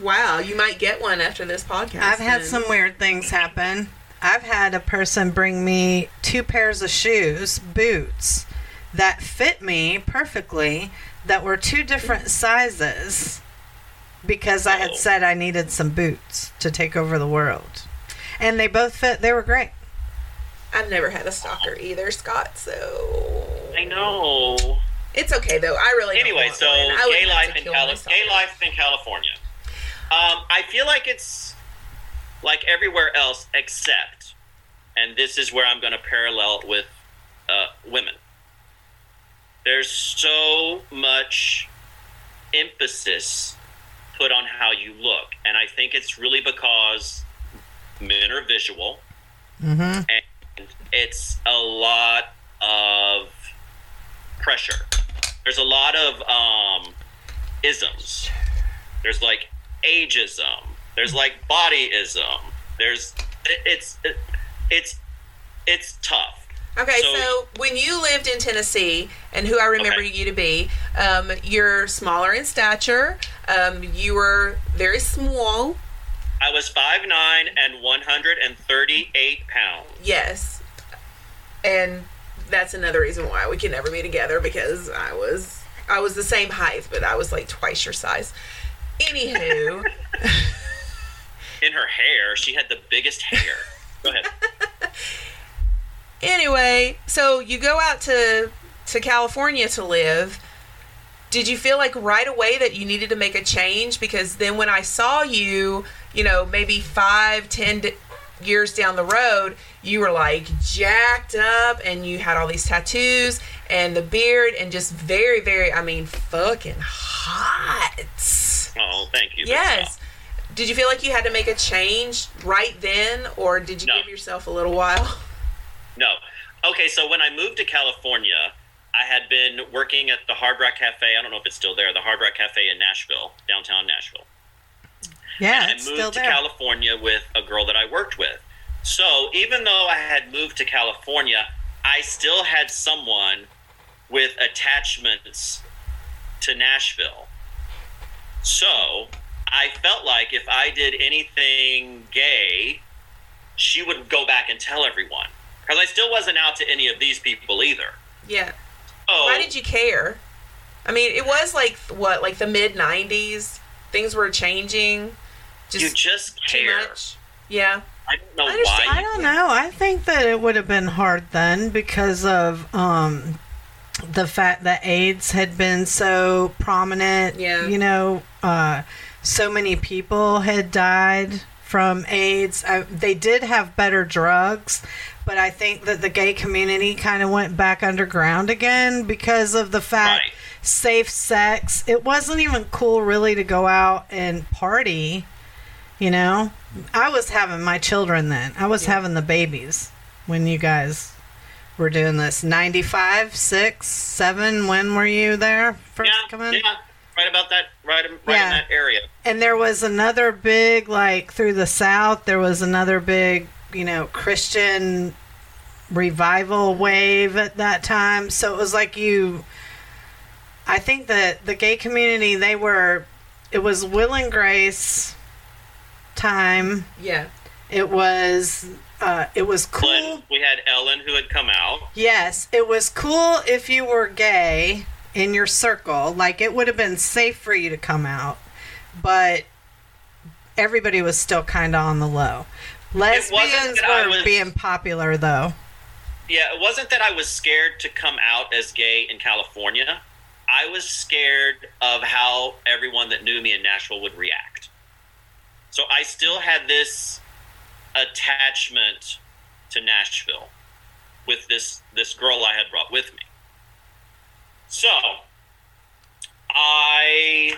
Wow, you might get one after this podcast. I've had then. some weird things happen. I've had a person bring me two pairs of shoes, boots, that fit me perfectly, that were two different sizes because I had Oh. said I needed some boots to take over the world. And they both fit, they were great. I've never had a stalker either, Scott. So I know. it's okay though. I really don't Anyway, want so one. I gay life in Cali- gay life in California. Um, I feel like it's like everywhere else except, and this is where I'm going to parallel with uh, women. There's so much emphasis put on how you look, and I think it's really because men are visual, Mm-hmm. and it's a lot of pressure. There's a lot of um, isms. There's like ageism. There's like bodyism. There's it, it's it, it's it's tough. Okay, so, So- when you lived in Tennessee, and who I remember Okay. you to be, um, you're smaller in stature. Um, you were very small. I was five nine and 138 pounds. Yes, and that's another reason why we can never be together because I was I was the same height, but I was like twice your size. Anywho, (laughs) In her hair, she had the biggest hair. Go ahead. (laughs) anyway, so you go out to to California to live. Did you feel like right away that you needed to make a change? Because then when I saw you, you know, maybe five, ten d- years down the road, you were like jacked up and you had all these tattoos and the beard and just very, very, I mean, fucking hot. Oh, thank you. Yes. Did you feel like you had to make a change right then, or did you No. give yourself a little while? No. Okay, so when I moved to California, I had been working at the Hard Rock Cafe. I don't know if it's still there. The Hard Rock Cafe in Nashville, downtown Nashville. Yeah, and I moved to. California with a girl that I worked with. So even though I had moved to California, I still had someone with attachments to Nashville. So I felt like if I did anything gay, she would go back and tell everyone. Because I still wasn't out to any of these people either. Yeah. Oh, Why did you care? I mean, it was like what, like the mid '90s. Things were changing. Just, you just too care? much. Yeah. I don't know I understand. why. I don't know. I think that it would have been hard then because of um, the fact that AIDS had been so prominent. Yeah. You know, uh, so many people had died from AIDS. I, they did have better drugs, but I think that the gay community kind of went back underground again because of the fact Right. safe sex. It wasn't even cool really to go out and party. You know, I was having my children then. I was having the babies when you guys were doing this. 95, 6, 7. When were you there first yeah, coming? yeah, right about that, right, right Yeah. in that area. And there was another big, like, through the South, there was another big, you know, Christian revival wave at that time. So it was like you. I think that the gay community, they were. It was Will and Grace time. Yeah. It was. Uh, it was cool. Ellen, we had Ellen who had come out. Yes, it was cool if you were gay in your circle. Like it would have been safe for you to come out, but everybody was still kind of on the low. Lesbians were was- being popular though. Yeah, it wasn't that I was scared to come out as gay in California. I was scared of how everyone that knew me in Nashville would react. So I still had this attachment to Nashville with this this girl I had brought with me. So I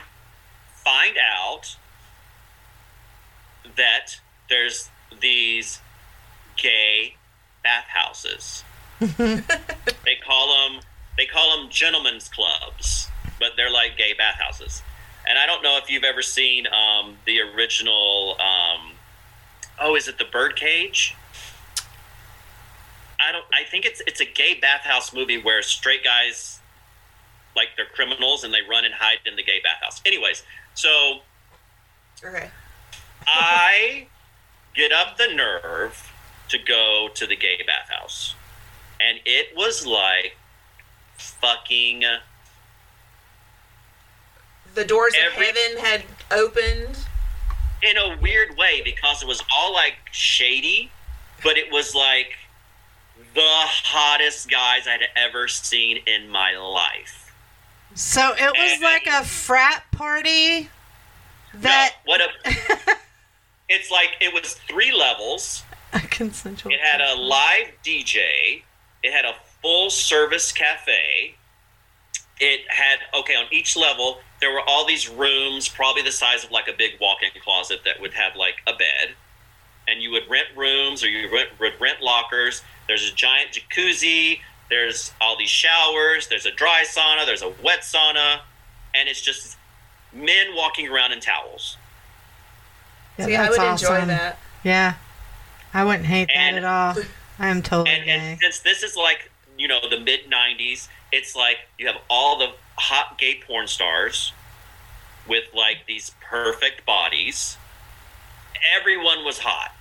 find out that there's these gay bathhouses. (laughs) they call them they call them gentlemen's clubs, but they're like gay bathhouses. And I don't know if you've ever seen um, the original. Um, oh, is it the Birdcage? I don't. I think it's it's a gay bathhouse movie where straight guys, like they're criminals and they run and hide in the gay bathhouse. Anyways, so Okay. I get up the nerve to go to the gay bathhouse. And it was like fucking The doors Every- of heaven had opened. in a weird way because it was all like shady, but it was like the hottest guys I'd ever seen in my life. So it was like a frat party that no, what a (laughs) It's like it was three levels. a consensual. It had a live DJ. It had a full service cafe. It had okay on each level. There were all these rooms, probably the size of like a big walk-in closet that would have like a bed, and you would rent rooms or you rent, would rent lockers. There's a giant jacuzzi. There's all these showers. There's a dry sauna. There's a wet sauna, and it's just men walking around in towels. Yeah, See, I that's would enjoy that. Yeah, I wouldn't hate that at all. I am (laughs) totally and, and since this is like you know the mid 90s it's like you have all the hot gay porn stars with like these perfect bodies everyone was hot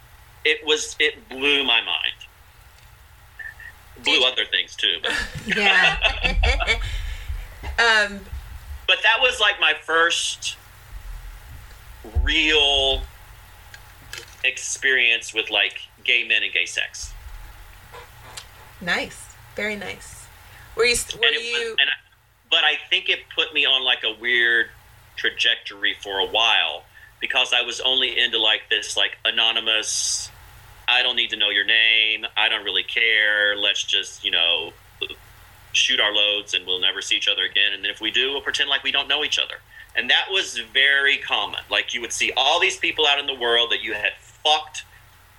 it was it blew my mind blew other things too but, (laughs) yeah, (laughs) Um, but that was like my first real experience with like gay men and gay sex nice. Very nice. Were you? Were and you? was, and I, but I think it put me on like a weird trajectory for a while because I was only into like this like anonymous. I don't need to know your name. I don't really care. Let's just you know shoot our loads and we'll never see each other again. And then if we do, we'll pretend like we don't know each other. And that was very common. Like you would see all these people out in the world that you had fucked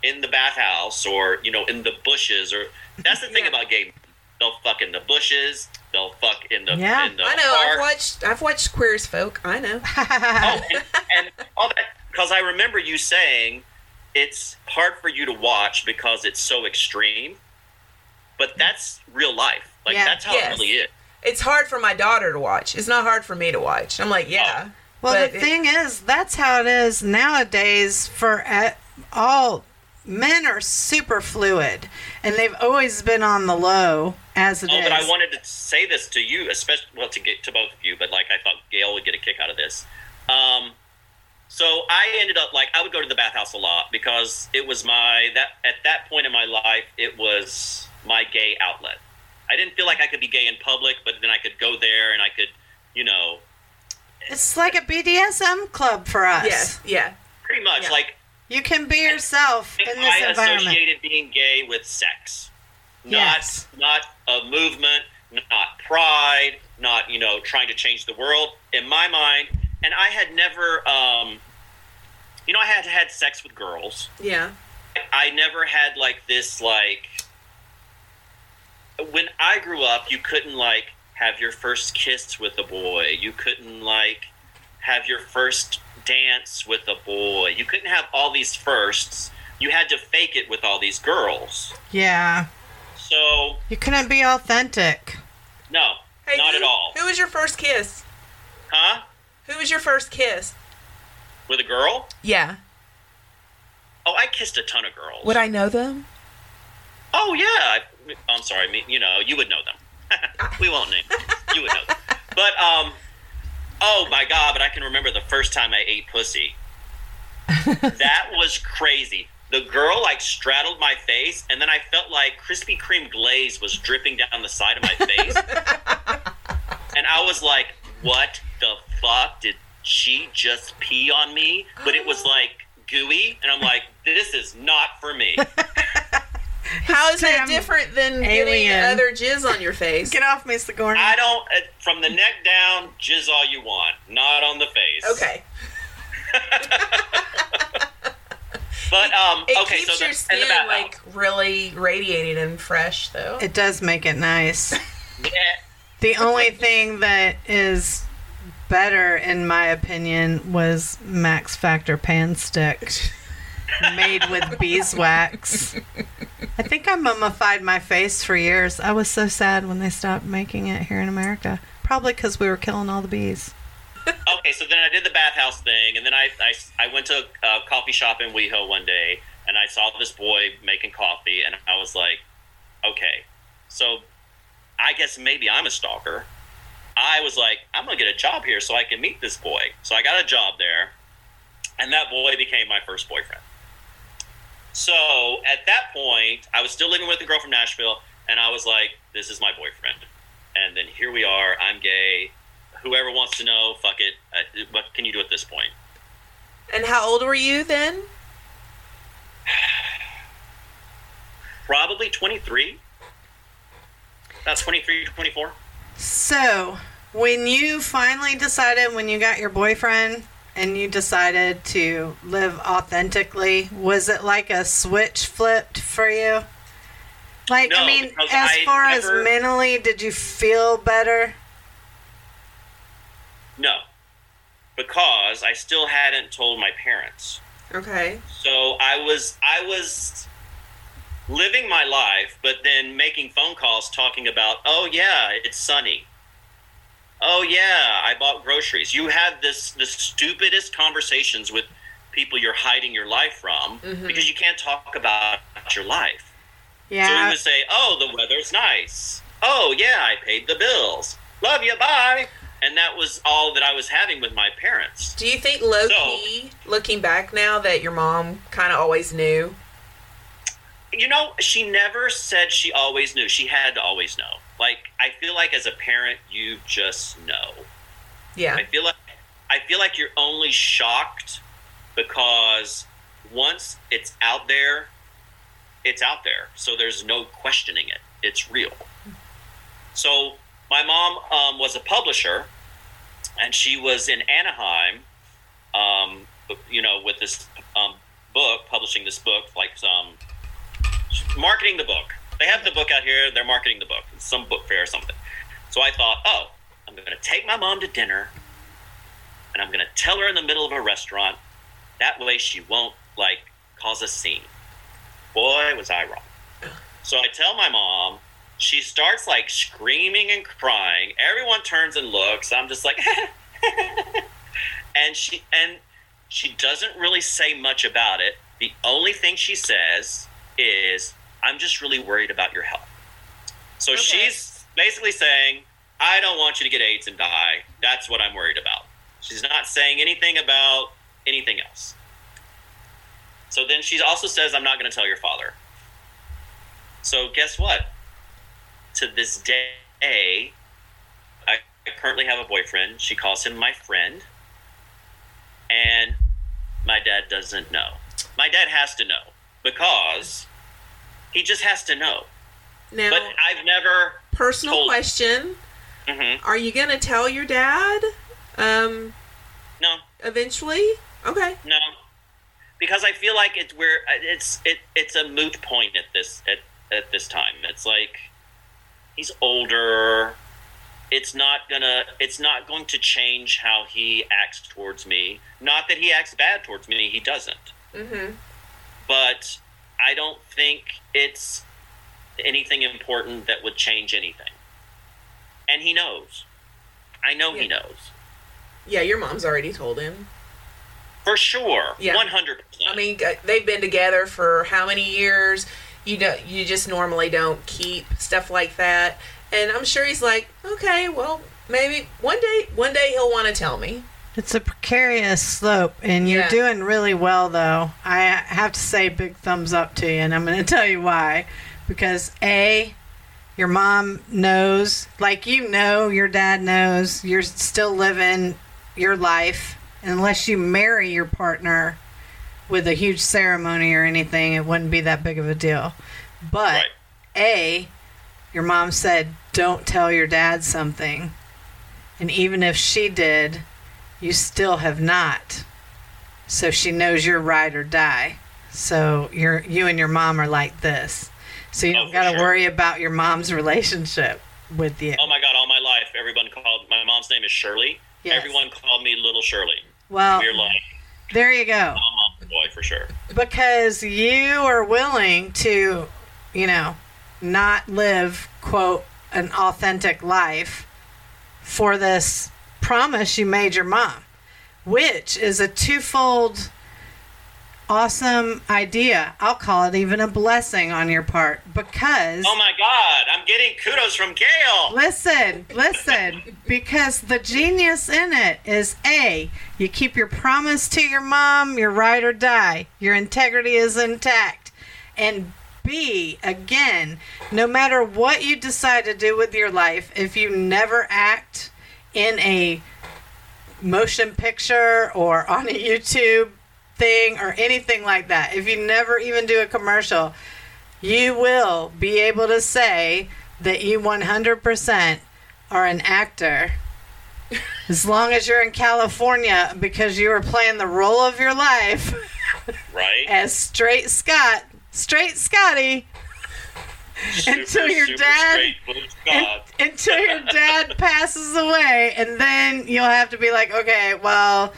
in the bathhouse or you know in the bushes or that's the thing (laughs) Yeah. about gay men. they'll fuck in the bushes they'll fuck in the Yeah. in the I know. I've watched. I've watched Queer as Folk. I know. (laughs) oh, and, and all that because I remember you saying it's hard for you to watch because it's so extreme but that's real life like Yeah. that's how Yes. it really is It's hard for my daughter to watch. It's not hard for me to watch. I'm like, yeah. Well, But the it- thing is, that's how it is nowadays for all men are super fluid, and they've always been on the low as it is. Oh, but I wanted to say this to you, especially well to get to both of you, but like I thought Gail would get a kick out of this. Um, so I ended up like I would go to the bathhouse a lot because it was my that at that point in my life it was my gay outlet. I didn't feel like I could be gay in public, but then I could go there and I could, you know, It's like a BDSM club for us. Yes. Yeah. pretty much Yeah. like You can be yourself in this I environment. associated being gay with sex, not Yes. not a movement, not pride, not you know trying to change the world. In my mind, and I had never, um, you know, I had had sex with girls. Yeah. I never had like this like. When I grew up, you couldn't like have your first kiss with a boy. You couldn't like have your first dance with a boy. You couldn't have all these firsts. You had to fake it with all these girls. Yeah. So You couldn't be authentic. no, Hey, not who, at all. Who was your first kiss? Huh? Who was your first kiss? With a girl? Yeah. Oh, I kissed a ton of girls. Would I know them? Oh yeah. I, I'm sorry. I mean, you know, you would know them. (laughs) we won't name. Them. You would know. Them. But um, oh my god! But I can remember the first time I ate pussy. (laughs) that was crazy. The girl like straddled my face, and then I felt like Krispy Kreme glaze was dripping down the side of my face, (laughs) and I was like, "What fuck did she just pee on me?" But it was like gooey, and I'm like, "This is not for me." (laughs) How is that different than alien. getting other jizz on your face? Get off me, Sigourney. I don't. Uh, from the neck down, jizz all you want, not on the face. Okay. (laughs) But um, It okay, keeps so your the, in the skin bathhouse. like really radiated and fresh, though. It does make it nice. (laughs) Yeah. The only thing that is better, in my opinion, was Max Factor Pan-Stik made with beeswax. I think I mummified my face for years. I was so sad when they stopped making it here in America. Probably because we were killing all the bees. (laughs) okay, so then I did the bathhouse thing, and then I, I, I went to a coffee shop in WeHo one day, and I saw this boy making coffee, and I was like, okay, so I guess maybe I'm a stalker. I was like, I'm gonna get a job here so I can meet this boy. So I got a job there, and that boy became my first boyfriend. So at that point, I was still living with a girl from Nashville, and I was like, this is my boyfriend. And then here we are. I'm gay. Whoever wants to know, fuck it. Uh, what can you do at this point? and how old were you then? (sighs) Probably 23. That's 23, 24. So, when you finally decided, when you got your boyfriend and you decided to live authentically, was it like a switch flipped for you? Like, I mean, as I far never- as mentally, did you feel better? No. Because I still hadn't told my parents. Okay. So I was I was living my life, but then making phone calls talking about, oh yeah, it's sunny. Oh yeah, I bought groceries. You have this the stupidest conversations with people you're hiding your life from mm-hmm. because you can't talk about your life. So he Yeah. would say, "Oh, the weather's nice. Oh yeah, I paid the bills. Love you, bye." And that was all that I was having with my parents. Do you think low So- key, looking back now, that your mom kind of always knew? You know, she never said she always knew. She had to always know. Like I feel like as a parent, you just know. Yeah. I feel like I feel like you're only shocked because once it's out there, it's out there. So there's no questioning it. It's real. So my mom um, was a publisher, and she was in Anaheim, um, you know, with this um, book, publishing this book, like um, marketing the book. They have the book out here. They're marketing the book. Some book fair or something. So I thought, oh, I'm going to take my mom to dinner, and I'm going to tell her in the middle of a restaurant. That way, she won't like cause a scene. Boy, was I wrong. So I tell my mom. She starts like screaming and crying. Everyone turns and looks. I'm just like, (laughs) and she and she doesn't really say much about it. The only thing she says is, "I'm just really worried about your health." So Okay. she's basically saying, "I don't want you to get AIDS and die. That's what I'm worried about." She's not saying anything about anything else. So then she also says, "I'm not going to tell your father." So guess what? To this day, I, I currently have a boyfriend. She calls him my friend, and my dad doesn't know. My dad has to know because he just has to know. Now, But I've never. personal question: mhm. Are you gonna tell your dad? Um, No, eventually. Okay. no, because I feel like it's where it's it it's a moot point at this at at this time. It's like he's older. It's not gonna. It's not going to change how he acts towards me. Not that he acts bad towards me. He doesn't. Mm-hmm. But I don't think it's anything important that would change anything. And he knows. I know he knows Yeah, your mom's already told him. for sure. Yeah. One hundred percent. I mean, they've been together for how many years? You don't. You just normally don't keep stuff like that. And I'm sure he's like, okay, well, maybe one day, one day he'll want to tell me. It's a precarious slope, and you're Yeah. doing really well, though. I have to say, big thumbs up to you, and I'm going (laughs) to tell you why. Because, A, your mom knows, like you know, your dad knows, you're still living your life. Unless you marry your partner with a huge ceremony or anything, it wouldn't be that big of a deal. But, Right. A, your mom said, don't tell your dad something. And even if she did, you still have not So she knows you're ride or die. So you're you and your mom are like this. So you Oh, don't for got to sure. worry about your mom's (laughs) relationship with you. Oh my god, all my life, everyone called my mom's name is Shirley. Yes. Everyone called me Little Shirley. Well, We're like there you go. mom, mom, boy for sure. because you are willing to, you know, not live, quote, an authentic life for this promise you made your mom, which is a twofold awesome idea. I'll call it even a blessing on your part because. Oh my god, I'm getting kudos from Gail. Listen, listen, because the genius in it is A, you keep your promise to your mom, your ride or die, your integrity is intact. And B, again, no matter what you decide to do with your life, if you never act in a motion picture or on a YouTube thing or anything like that, if you never even do a commercial, you will be able to say that you 100% are an actor. (laughs) As long as you're in California because you were playing the role of your life. Right? (laughs) as straight Scott, straight Scotty, Super, until your dad- straight blue Scott. until your dad (laughs) passes away. And then you'll have to be like, okay, well,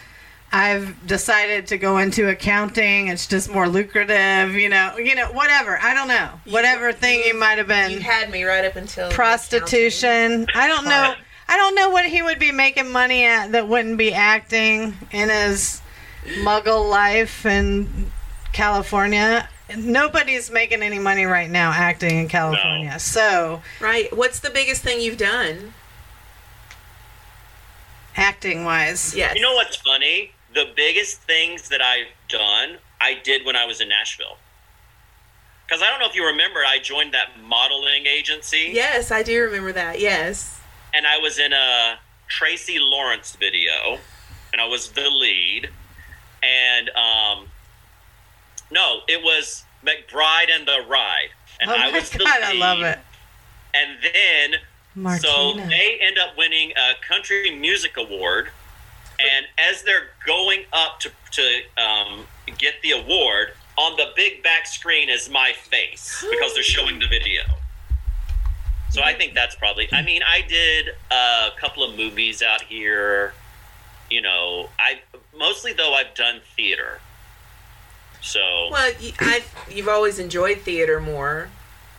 I've decided to go into accounting. It's just more lucrative, you know, you know, whatever. I don't know. Whatever thing you might have been. You had me right up until prostitution. I don't know. I don't know what he would be making money at that wouldn't be acting in his muggle life in California. Nobody's making any money right now acting in California. So. Right. What's the biggest thing you've done? acting wise, Yes. You know what's funny? The biggest things that I've done, I did when I was in Nashville. Because I don't know if you remember, I joined that modeling agency. Yes, I do remember that. Yes. and I was in a Tracy Lawrence video, and I was the lead. And um, no, it was McBride and the Ride, and oh I was the god, lead. I love it. And then so they end up winning a country music award, and as they're going up to to um, get the award, on the big back screen is my face because they're showing the video. So I think that's probably. I mean, I did a couple of movies out here. You know, I mostly though I've done theater. So Well, I, you've always enjoyed theater more.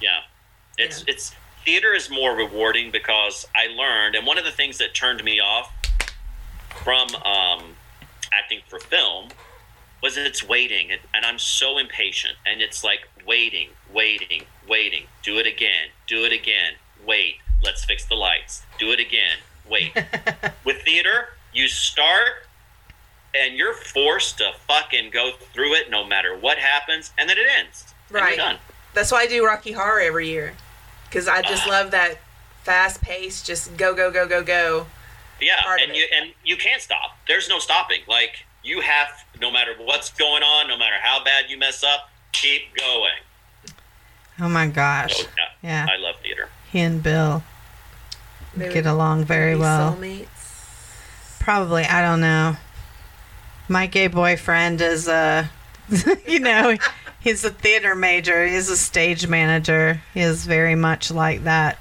yeah, it's Yeah. it's theater is more rewarding because I learned, and one of the things that turned me off from um, acting for film was it's waiting, and, and I'm so impatient, and it's like waiting, waiting, waiting. Do it again, do it again. Wait, let's fix the lights. Do it again. Wait. (laughs) With theater, you start and you're forced to fucking go through it no matter what happens, and then it ends. And Right. You're done. That's why I do Rocky Horror every year. Because I just Ah. love that fast pace, just go, go, go, go, go. Yeah, and you and you can't stop. There's no stopping. Like you have, no matter what's going on, no matter how bad you mess up, keep going. Oh my gosh. So, yeah, Yeah. I love theater. He and Bill They get along very well. Soulmates. Probably, I don't know. My gay boyfriend is uh (laughs) you know, he's a theater major, he's a stage manager. He is very much like that.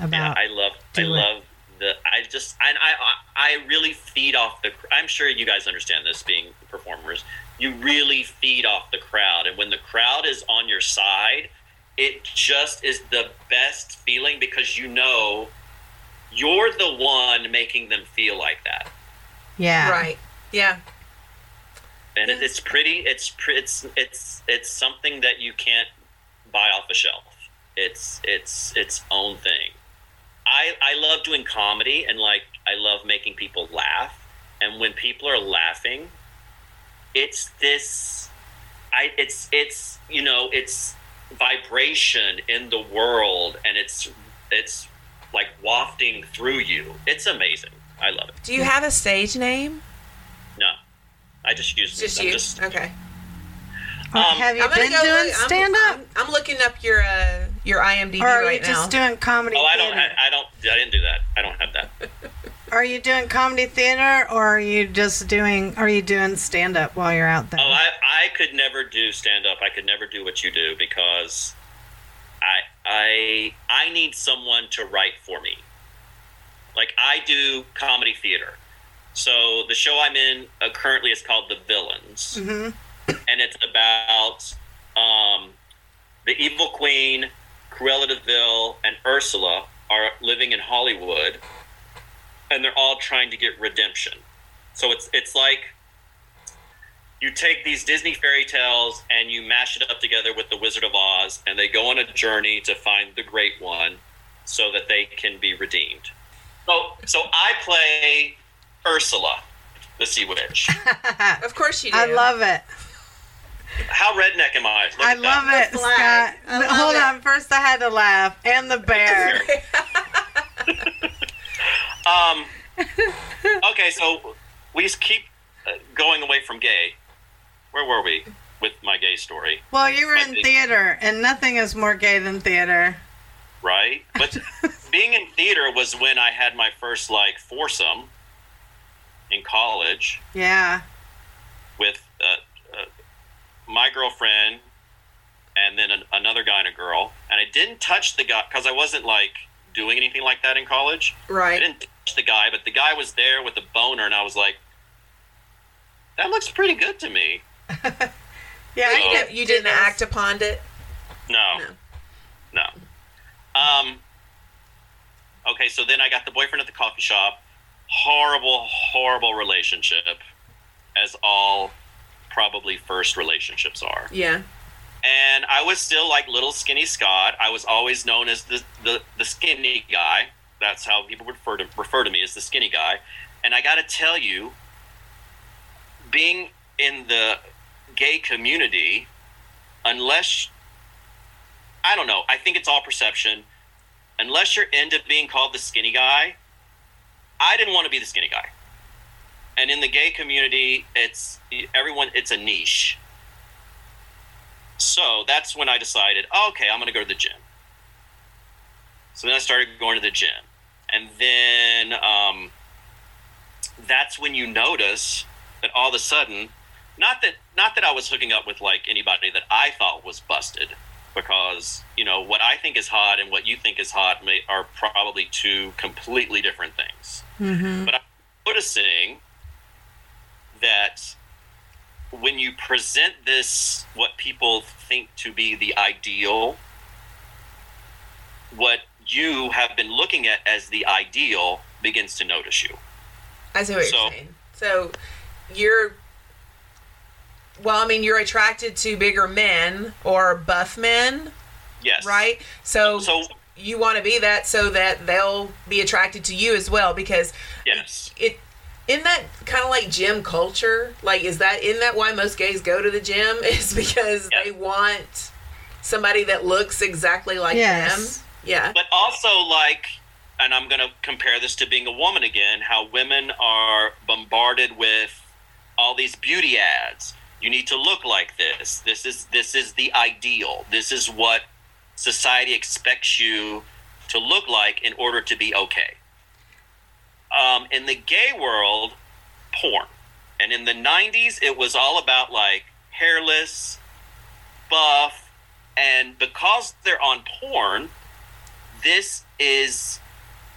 Yeah, I love. I do it. love the. I just. And I. I I really feed off the. I'm sure you guys understand this, being performers. You really feed off the crowd, and when the crowd is on your side, it just is the best feeling because you know you're the one making them feel like that. yeah. Right. Yeah. and it, it's pretty. It's it's it's it's something that you can't buy off a shelf. It's it's its own thing. I I love doing comedy and like I love making people laugh. And when people are laughing, it's this. I it's it's you know it's vibration in the world, and it's it's like wafting through you. It's amazing. I love it. Do you have a stage name? No, I just use Just I'm you. just okay. Um, have you I'm been go doing look- I'm- stand up? I'm, I'm looking up your uh, your IMDb Or are right you just now. doing comedy Oh, I don't. theater? I, I don't. I didn't do that. I don't have that. (laughs) Are you doing comedy theater or are you just doing are you doing stand up while you're out there? Oh, I, I could never do stand up. I could never do what you do because I I I need someone to write for me. Like I do comedy theater. So the show I'm in uh, currently is called The Villains, and it's about um, the evil queen, Cruella de Vil, and Ursula are living in Hollywood, and they're all trying to get redemption. So it's it's like you take these Disney fairy tales and you mash it up together with the Wizard of Oz, and they go on a journey to find the Great One, so that they can be redeemed. So so I play Ursula, the Sea Witch. (laughs) Of course you do. I love it. How redneck am I? Look I at love that. it. Scott. I love Hold it. on. First, I had to laugh. And the bear. (laughs) (laughs) Um. Okay, so we just keep uh, going away from gay. Where were we with my gay story? well, you were My in big- theater, and nothing is more gay than theater. Right, but being in theater was when I had my first like foursome in college Yeah. with uh, uh, my girlfriend and then an, another guy and a girl, and I didn't touch the guy because I wasn't like doing anything like that in college. Right. I didn't touch the guy, but the guy was there with a boner, and I was like, "That looks pretty good to me." (laughs) Yeah. So- get You didn't act upon it. No. No. No. Um. Okay, so then I got the boyfriend at the coffee shop. Horrible, horrible relationship, as all probably first relationships are. Yeah. And I was still like little skinny Scott. I was always known as the the, the skinny guy. That's how people would refer to refer to me as the skinny guy. And I got to tell you, being in the gay community, unless I don't know, I think it's all perception. Unless you're into being called the skinny guy, I didn't want to be the skinny guy. And in the gay community, it's everyone. It's a niche. So that's when I decided, oh, okay, I'm going to go to the gym. So then I started going to the gym. And then um, that's when you notice that all of a sudden, not that not that I was hooking up with like anybody that I thought was busted, because you know what I think is hot and what you think is hot may, are probably two completely different things. Mm-hmm. But I'm noticing that when you present this, what people think to be the ideal, what you have been looking at as the ideal begins to notice you. I see what So- you're saying. So you're well, I mean, you're attracted to bigger men or buff men, Yes. right? So, So you want to be that so that they'll be attracted to you as well because yes. it in that kind of like gym culture like is that in that why most gays go to the gym (laughs) is because Yeah. they want somebody that looks exactly like Yes. them yeah But also, like, and I'm going to compare this to being a woman again, how women are bombarded with all these beauty ads. You need to look like this. This is this is the ideal. This is what society expects you to look like in order to be okay. Um, in the gay world, porn, and in the '90s, it was all about like hairless, buff, and because they're on porn, this is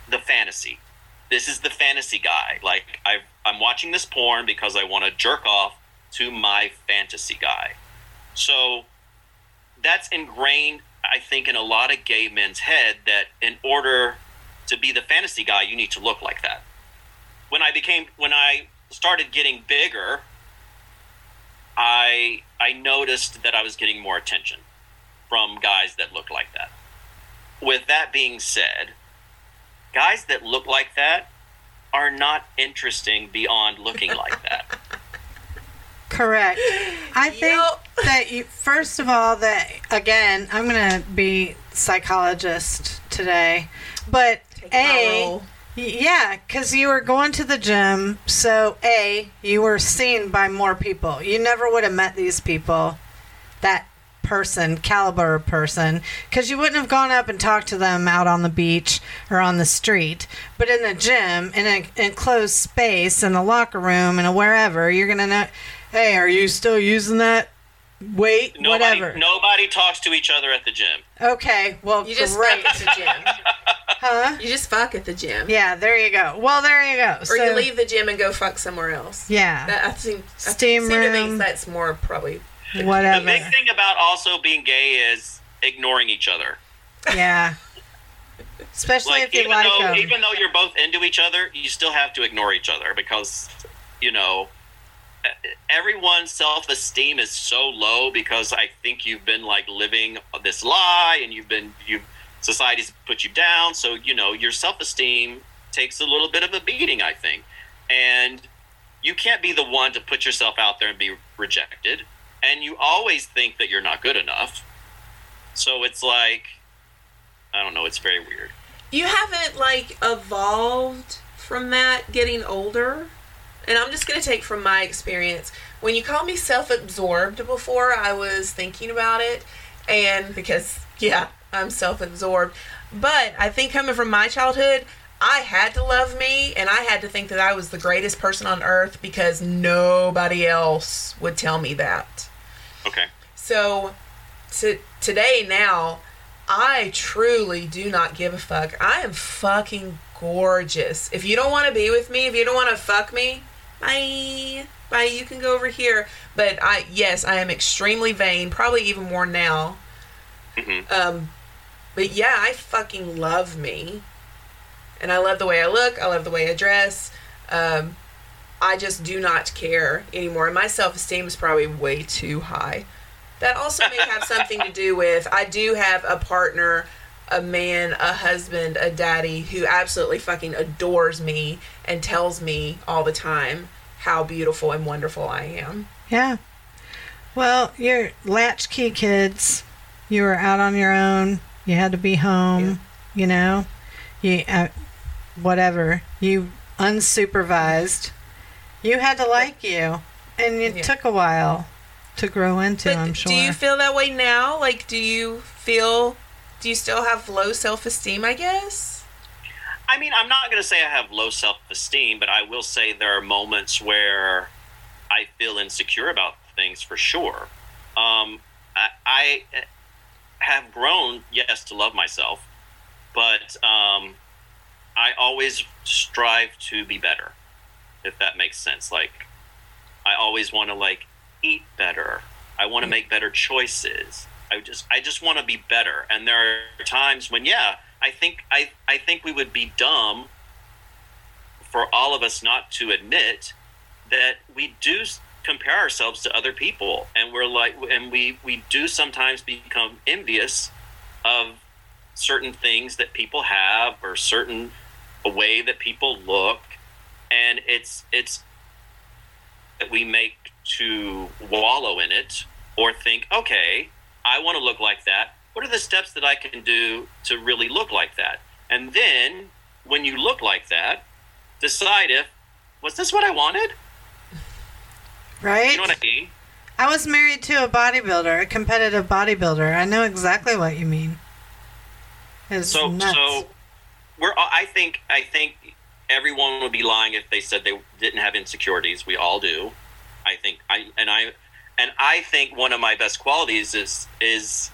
the fantasy. This is the fantasy guy. Like i I'm watching this porn because I want to jerk off to my fantasy guy. So that's ingrained, I think, in a lot of gay men's head that in order to be the fantasy guy, you need to look like that. When I became, when I started getting bigger, I I noticed that I was getting more attention from guys that looked like that. With that being said, guys that look like that are not interesting beyond looking like that. (laughs) Correct. I think Yep. that you first of all that again, I'm going to be psychologist today. But Take A yeah, cuz you were going to the gym, so A, you were seen by more people. You never would have met these people that person, caliber person, because you wouldn't have gone up and talked to them out on the beach or on the street. But in the gym, in an enclosed space, in the locker room, and wherever, you're gonna know. Hey, are you still using that weight? Nobody, Whatever. nobody talks to each other at the gym. Okay, well, You just great. fuck at the gym. (laughs) huh? You just fuck at the gym. Yeah, there you go. Well, there you go. Or So- you leave the gym and go fuck somewhere else. Yeah, That I think I Steam seem to room. think that's more probably whatever. The big thing about also being gay is ignoring each other. Yeah. (laughs) Especially Like if you even like though them. even though you're both into each other, you still have to ignore each other because you know everyone's self-esteem is so low because I think you've been like living this lie and you've been you society's put you down. So you know your self-esteem takes a little bit of a beating I think. And you can't be the one to put yourself out there and be rejected. And you always think that you're not good enough. So it's like I don't know it's very weird. You haven't like evolved from that getting older and i'm just going to take from my experience when you called me self-absorbed before i was thinking about it and because yeah i'm self-absorbed but i think coming from my childhood i had to love me and i had to think that i was the greatest person on earth because nobody else would tell me that okay so to today now, I truly do not give a fuck. I am fucking gorgeous. If you don't want to be with me, if you don't want to fuck me, bye. Bye. You can go over here. But I yes, I am extremely vain, probably even more now. Mhm. Um but yeah, I fucking love me. And I love the way I look, I love the way I dress. Um I just do not care anymore. And my self esteem is probably way too high. That also may have (laughs) something to do with I do have a partner, a man, a husband, a daddy who absolutely fucking adores me and tells me all the time how beautiful and wonderful I am. Yeah. Well, you're latchkey kids. You were out on your own. You had to be home. You know, you uh, whatever. You unsupervised. You had to like you, and it Yeah. took a while to grow into. But I'm sure. do you feel that way now? Like, do you feel, do you still have low self esteem, I guess? I mean, I'm not going to say I have low self esteem, but I will say there are moments where I feel insecure about things for sure. Um, I, I have grown, yes, to love myself, but um, I always strive to be better, if that makes sense. Like, I always want to like eat better. I want to make better choices. I just I just want to be better. And there are times when yeah, I think I I think we would be dumb for all of us not to admit that we do compare ourselves to other people and we're like and we we do sometimes become envious of certain things that people have or certain a way that people look and it's it's that we make to wallow in it or think, okay, I want to look like that. What are the steps that I can do to really look like that? And then when you look like that, decide if, was this what I wanted? right? You know what I mean? I was married to a bodybuilder, a competitive bodybuilder. I know exactly what you mean. It's So, nuts. so we're, I think, I think everyone would be lying if they said they didn't have insecurities. We all do. I think I, and I, and I think one of my best qualities is, is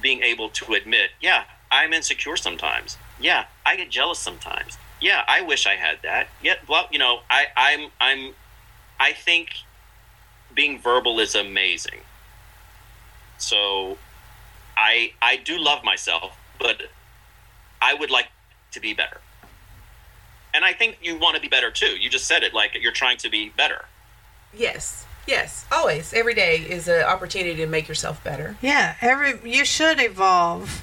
being able to admit, yeah, I'm insecure sometimes. Yeah, I get jealous sometimes. Yeah, I wish I had that. Yet, well, you know, I, I'm, I'm, I think being verbal is amazing. So, I, I do love myself, but I would like to be better. And I think you want to be better too. You just said it like you're trying to be better. Yes. Yes. Always. Every day is an opportunity to make yourself better. Yeah, every you should evolve.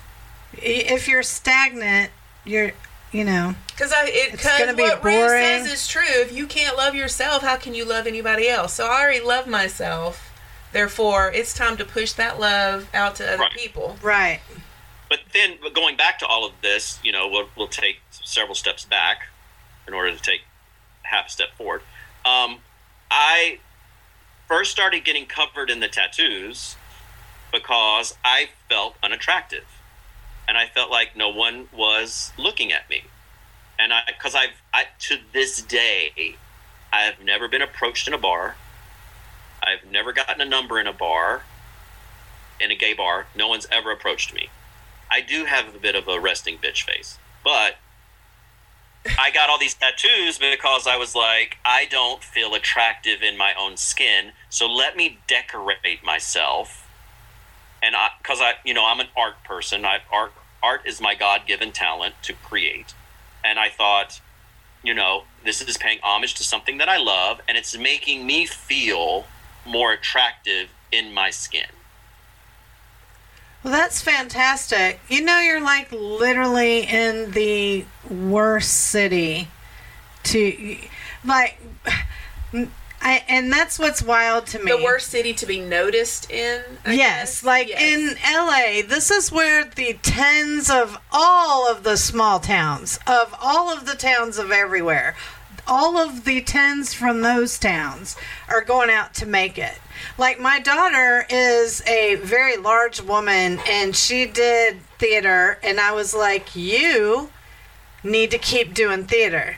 If you're stagnant, you're, you know, Because I, it, It's 'cause gonna be what Ray boring. says is true. If you can't love yourself, how can you love anybody else? So I already love myself. Therefore, it's time to push that love out to other Right. people. right. But then but going back to all of this, you know, we'll, we'll take several steps back in order to take half a step forward. Um, I first started getting covered in the tattoos because I felt unattractive. And I felt like no one was looking at me. And I, because I've, I, to this day, I have never been approached in a bar. I've never gotten a number in a bar, in a gay bar. No one's ever approached me. I do have a bit of a resting bitch face, but I got all these tattoos because I was like, I don't feel attractive in my own skin, so let me decorate myself. And I, because I, you know, I'm an art person. I art art is my God given talent to create, and I thought, you know, this is paying homage to something that I love, and it's making me feel more attractive in my skin. Well, that's fantastic. You know, you're like literally in the worst city to, like, I, and that's what's wild to me. The worst city to be noticed in. I yes, guess? like Yes. in LA, this is where the tens of all of the small towns, of all of the towns of everywhere, all of the tens from those towns are going out to make it. Like my daughter is a very large woman and she did theater and I was like, "You need to keep doing theater."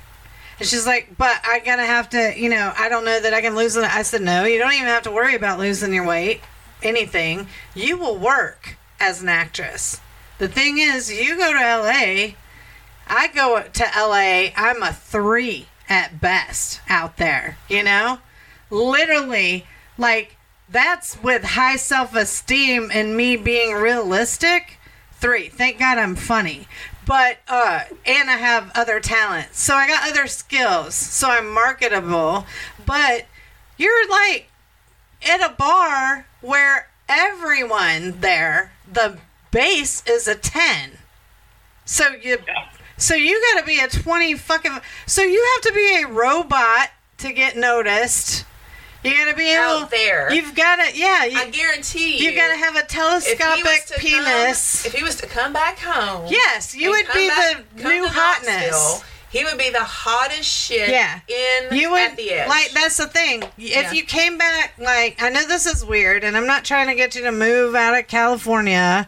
And she's like, but I gotta have to, you know, I don't know that I can lose it. I said, no, you don't even have to worry about losing your weight, anything. You will work as an actress. The thing is, you go to LA, I go to LA, I'm a three at best out there, you know? Literally, like, that's with high self esteem and me being realistic. Three. Thank God I'm funny. But, uh, and I have other talents. So I got other skills. So I'm marketable. But you're like at a bar where everyone there, the base is a 10. So you. Yeah. So you got to be a 20 fucking. So you have to be a robot to get noticed. You got to be able. Out there. You've got to. Yeah. You, I guarantee you. you got to have a if telescopic to penis. Come, if he was to come back home. yes, you would be back- the new hotness. He would be the hottest shit Yeah. in You would at the edge. like that's the thing. Yeah. If you came back, like I know this is weird, and I'm not trying to get you to move out of California.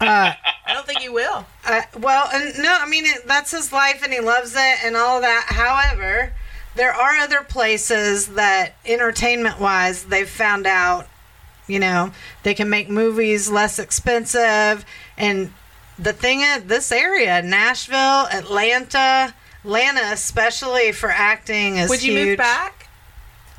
Uh, (laughs) I don't think you will. Uh, well, and no, I mean it, that's his life, and he loves it, and all that. However, there are other places that, entertainment-wise, they've found out. You know, they can make movies less expensive, and the thing is, this area, Nashville, Atlanta, Atlanta, especially for acting, is Would you huge. move back?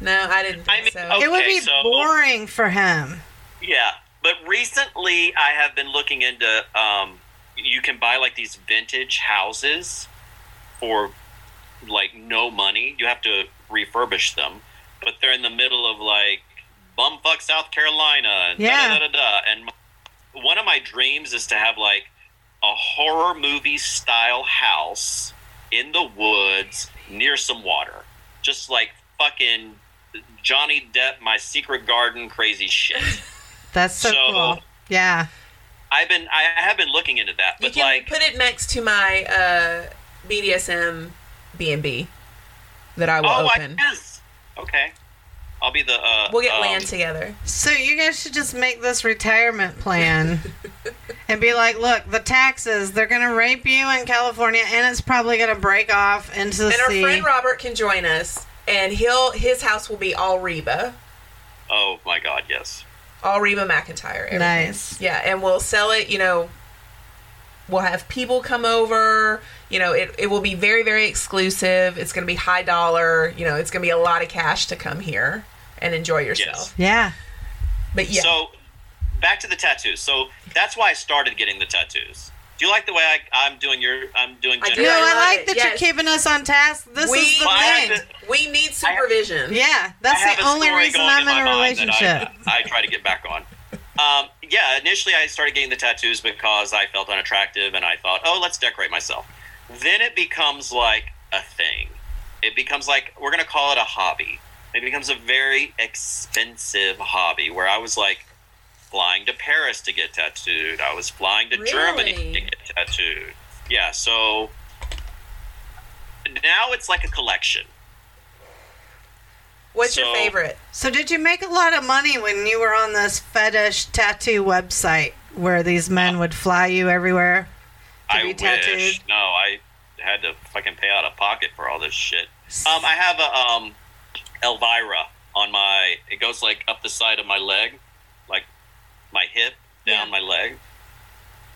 No, I didn't think I mean, so. okay. It would be so- boring for him. Yeah, but recently I have been looking into. Um, you can buy like these vintage houses for like no money. You have to refurbish them, but they're in the middle of like bumfuck South Carolina and Yeah. da da da da. And my- one of my dreams is to have like a horror movie style house in the woods near some water, just like fucking Johnny Depp, my secret garden, crazy shit. (laughs) That's so, So- cool. Yeah. I've been I have been looking into that, you but can like put it next to my uh, BDSM B and B that I will oh, I open. guess okay. I'll be the uh, we'll get um, land together. So you guys should just make this retirement plan (laughs) and be like, look, the taxes, they're going to rape you in California and it's probably going to break off into the And our friend Robert can join us, and he'll his house will be all Reba, Oh my god, yes. all Reba McEntire. everything. Nice. Yeah, and we'll sell it. You know, we'll have people come over. You know, it, it will be very very exclusive. It's going to be high dollar. You know, it's going to be a lot of cash to come here and enjoy yourself. yeah. But yeah, So back to the tattoos. So that's why I started getting the tattoos. Do you like the way I, I'm doing your I'm doing I do. No. I I like it, that yes. you're keeping us on task. This We- is the Well, thing. to- we need supervision. yeah, that's the only reason I'm my in a relationship. I, I try to get back on. Um, yeah, initially I started getting the tattoos because I felt unattractive and I thought, oh, let's decorate myself. Then it becomes like a thing. It becomes like, we're going to call it a hobby. It becomes a very expensive hobby where I was like flying to Paris to get tattooed. I was flying to Germany to get tattooed. Yeah, so now it's like a collection. What's your favorite? So, did you make a lot of money when you were on this fetish tattoo website where these men uh, would fly you everywhere? I be wish. No, I had to fucking pay out of pocket for all this shit. Um, I have a um, Elvira on my. It goes like up the side of my leg, like my hip down Yeah. my leg.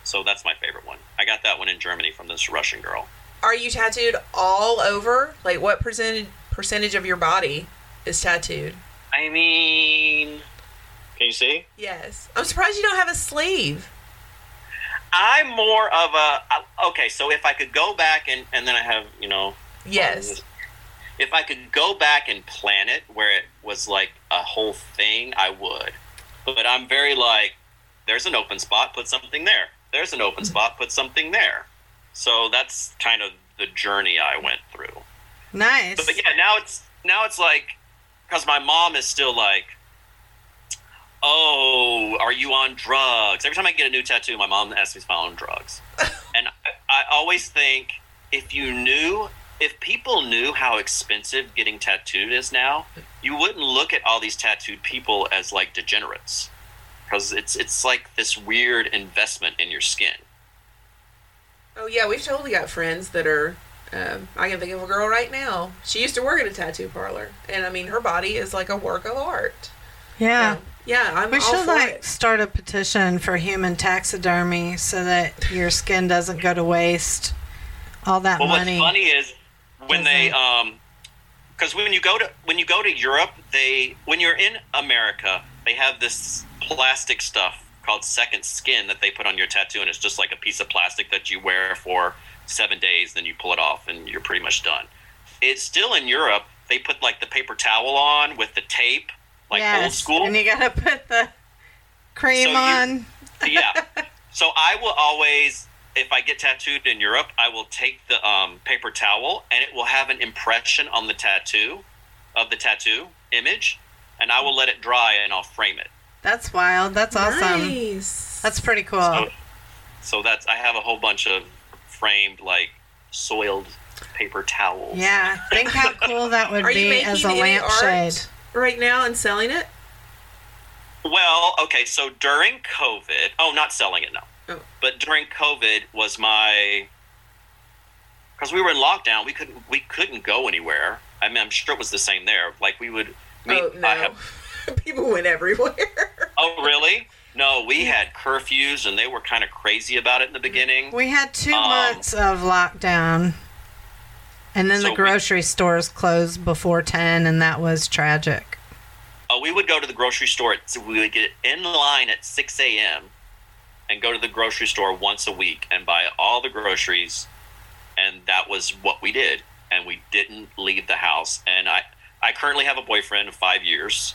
So that's my favorite one. I got that one in Germany from this Russian girl. Are you tattooed all over? Like, what percentage percentage of your body is tattooed? I mean, can you see? Yes. I'm surprised you don't have a sleeve. I'm more of a okay. So if I could go back and and then I have you know Yes. Um, if I could go back and plan it where it was like a whole thing, I would. But I'm very like, there's an open spot, put something there. There's an open mm-hmm. spot, put something there. So that's kind of the journey I went through. Nice. But, but yeah, now it's now it's like because my mom is still like, oh, are you on drugs? Every time I get a new tattoo, my mom asks me if I'm on drugs, (laughs) and I, I always think if you knew. If people knew how expensive getting tattooed is now, you wouldn't look at all these tattooed people as like degenerates, because it's it's like this weird investment in your skin. Oh yeah, we've totally got friends that are. Um, I can think of a girl right now. She used to work at a tattoo parlor, and I mean, her body is like a work of art. yeah. Yeah, I'm We all should for like it. start a petition for human taxidermy so that your skin doesn't go to waste. All that Well, money. what's funny is when they Doesn't- um, because when you go to when you go to Europe, they when you're in America, they have this plastic stuff called second skin that they put on your tattoo, and it's just like a piece of plastic that you wear for seven days, then you pull it off, and you're pretty much done. It's still in Europe. They put like the paper towel on with the tape, like old school. And you gotta put the cream So you- on. (laughs) yeah. (laughs) So I will always, if I get tattooed in Europe, I will take the um, paper towel and it will have an impression on the tattoo of the tattoo image, and I will let it dry and I'll frame it. That's wild. That's awesome. Nice. That's pretty cool. So, so that's I have a whole bunch of framed like soiled paper towels. yeah. Think how (laughs) cool that would Are be making as a any lampshade. Right now and selling it? Well, okay, so during COVID, oh, not selling it, no. Oh. But during COVID was my because we were in lockdown, we couldn't we couldn't go anywhere. I mean, I'm sure it was the same there. Like we would meet. oh no, I have, (laughs) people went everywhere. oh, really? No, we had curfews, and they were kind of crazy about it in the beginning. We had two Um, months of lockdown. And then So the we- grocery stores closed before 10, and that was tragic. Uh, we would go to the grocery store. At, we would get in line at 6 a.m. and go to the grocery store once a week and buy all the groceries. And that was what we did. And we didn't leave the house. And I, I currently have a boyfriend of five years.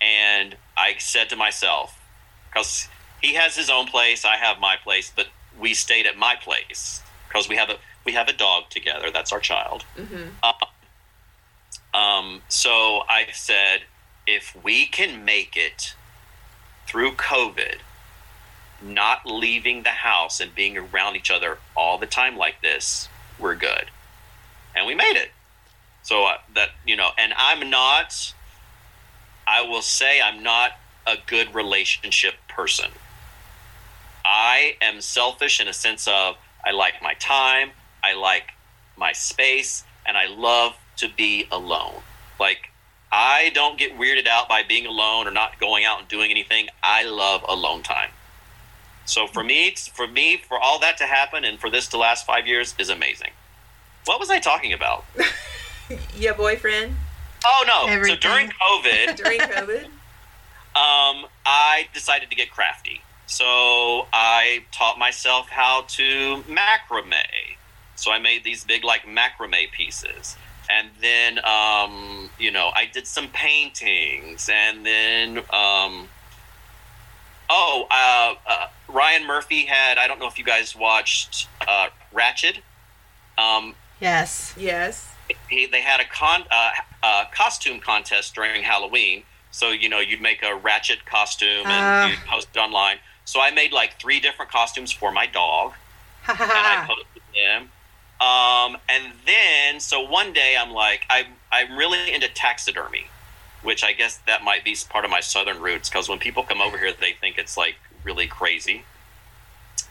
And I said to myself, because he has his own place, I have my place, but we stayed at my place because we have a we have a dog together. That's our child. Um, so I said, if we can make it through COVID, not leaving the house and being around each other all the time like this, we're good. And we made it. So uh, that, you know, and I'm not, I will say, I'm not a good relationship person. I am selfish in a sense of I like my time, I like my space, and I love to be alone. Like, I don't get weirded out by being alone or not going out and doing anything. I love alone time. So for me, for me, for all that to happen and for this to last five years is amazing. What was I talking about? (laughs) Your boyfriend Oh no! Everything. So during COVID, (laughs) during COVID. um, I decided to get crafty. So I taught myself how to macrame. So I made these big like macrame pieces. And then, um, you know, I did some paintings. And then, um, oh, uh, uh, Ryan Murphy had, I don't know if you guys watched uh, Ratched. Um, Yes. yes. he, they had a con uh, uh, costume contest during Halloween. So you know, you'd make a Ratched costume and Ah. you'd post it online. So I made like three different costumes for my dog, (laughs) and I posted them. Um, and then, so one day I'm like, I'm I'm really into taxidermy. which I guess that might be part of my southern roots. Because when people come over here, they think it's like really crazy.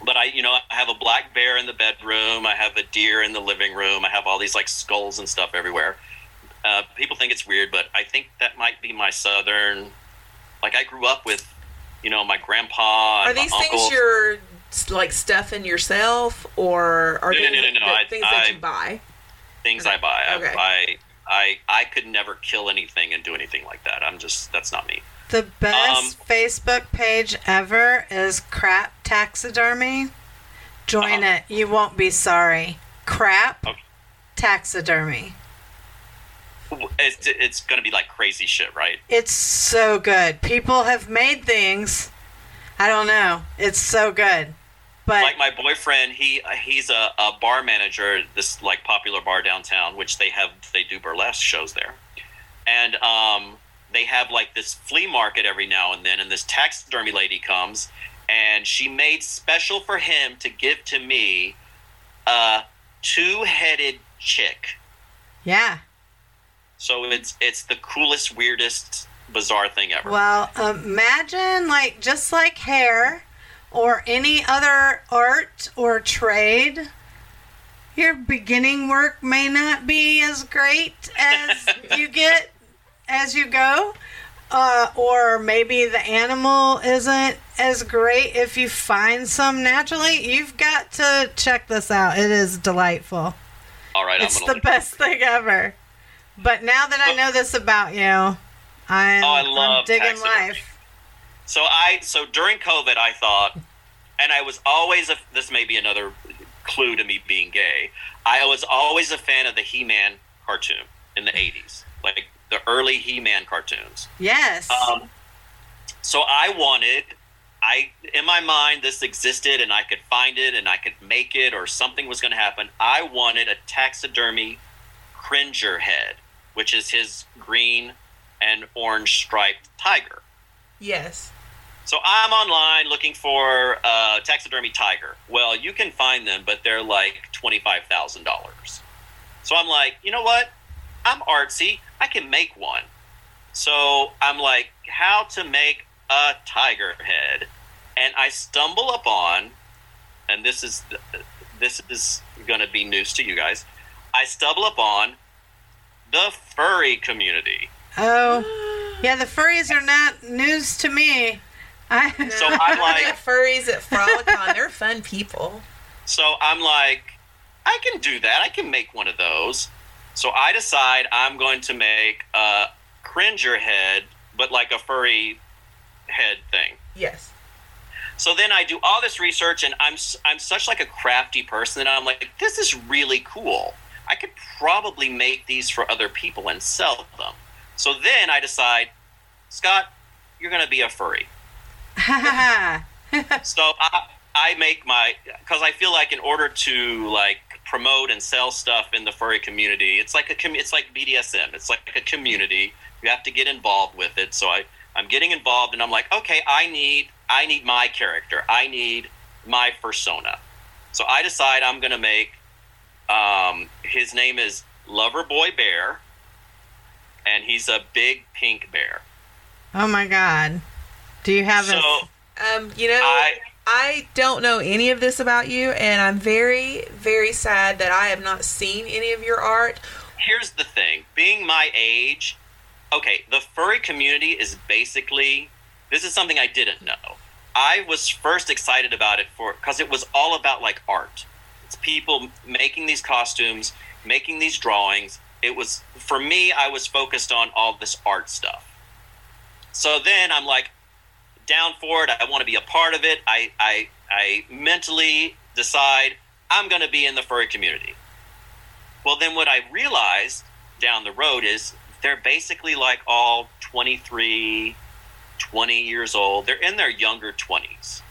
But I, you know, I have a black bear in the bedroom. I have a deer in the living room. I have all these like skulls and stuff everywhere. Uh, people think it's weird, but I think that might be my southern. Like I grew up with, you know, my grandpa. Are And these my things uncles. you're like stuffing yourself, or are No, no, no, no, no, the I- things that I- you buy? things I buy. I- Okay. I, I, I could never kill anything and do anything like that. I'm just that's not me. The best Um, Facebook page ever is Crap Taxidermy. Join Uh-huh. it. You won't be sorry. Crap Okay. Taxidermy. It's, it's going to be like crazy shit, right? It's so good. People have made things. I don't know. It's so good. But like my boyfriend he he's a, a bar manager this like popular bar downtown which they have they do burlesque shows there. And um they have like this flea market every now and then and this taxidermy lady comes and she made special for him to give to me a two-headed chick. Yeah. so it's it's the coolest weirdest bizarre thing ever. Well, imagine like just like hair or any other art or trade, your beginning work may not be as great as (laughs) you get as you go. Uh, or maybe the animal isn't as great if you find some naturally. You've got to check this out. It is delightful. all right It's the best thing ever. But now that I know this about you, I'm, Oh, I I'm digging life. So I so during COVID I thought, and I was always a, this may be another clue to me being gay. I was always a fan of the He-Man cartoon in the '80s, like the early He-Man cartoons. Yes. Um, so I wanted, I in my mind this existed, and I could find it, and I could make it, or something was going to happen. I wanted a taxidermy Cringer head, which is his green and orange striped tiger. Yes. So I'm online looking for a taxidermy tiger. Well, you can find them, but they're like twenty-five thousand dollars. So I'm like, you know what? I'm artsy. I can make one. So I'm like, how to make a tiger head, and I stumble upon, and this is this is going to be news to you guys. I stumble upon the furry community. oh, yeah. The furries are not news to me. I So I'm (laughs) like, furries at Frolicon, they're fun people. So I'm like, I can do that. I can make one of those. So I decide I'm going to make a cringer head, but like a furry head thing. Yes. So then I do all this research, and I'm s- I'm such like a crafty person that I'm like, this is really cool. I could probably make these for other people and sell them. So then I decide, Scott, you're going to be a furry. (laughs) So I, I make my because I feel like in order to like promote and sell stuff in the furry community, it's like a com- it's like BDSM. It's like a community. You have to get involved with it. So I I'm getting involved, and I'm like, okay, I need I need my character. I need my persona. So I decide I'm going to make. Um, his name is Lover Boy Bear, and he's a big pink bear. oh my god. Do you have So a? Um, you know, I I don't know any of this about you, and I'm very, very sad that I have not seen any of your art. here's the thing being my age okay the furry community is basically this is something i didn't know i was first excited about it for because it was all about like art it's people making these costumes making these drawings it was for me i was focused on all this art stuff so then i'm like down for it i want to be a part of it i i i mentally decide i'm going to be in the furry community well, then what I realized down the road is they're basically like all 23, 20 years old. They're in their younger 20s.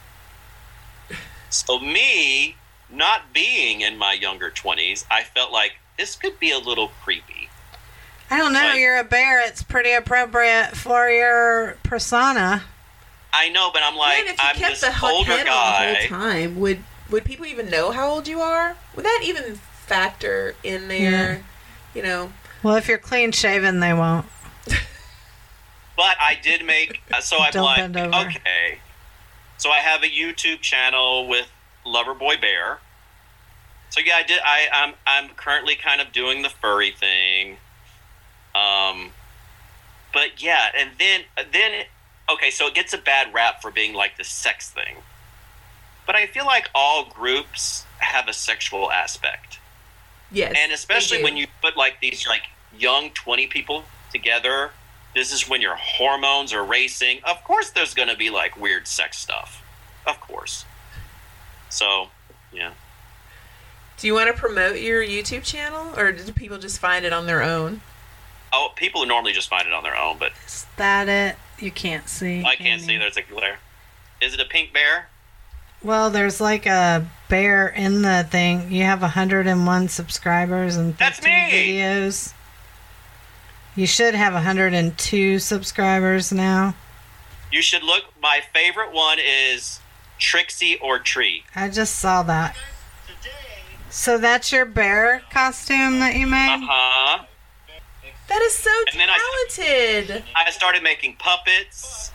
So, me not being in my younger 20s, I felt like this could be a little creepy. I don't know. like- You're a bear. It's pretty appropriate for your persona. I know, but I'm like, Man, if you I'm kept this the hot older head on the whole time, would would people even know how old you are? Would that even factor in there? You know, Well, if you're clean shaven, they won't. (laughs) But I did make uh, so I'm Don't like okay. So I have a YouTube channel with Loverboy Bear. So yeah, I did. I I'm I'm currently kind of doing the furry thing. Um, but yeah, and then then okay, so it gets a bad rap for being like the sex thing. But I feel like all groups have a sexual aspect Yes. and especially when you put like these like young 20 people together this is when your hormones are racing of course there's going to be like weird sex stuff of course so yeah Do you want to promote your YouTube channel, or do people just find it on their own? Oh people normally just find it on their own but Is that it? You can't see. i can can't see there's a glare is it a pink bear Well, there's like a bear in the thing. You have 101 subscribers and 15 That's me! videos. You should have 102 subscribers now. you should look my favorite one is trixie or tree I just saw that. So that's your bear costume that you made? uh-huh That is so And then I- talented. I started making puppets,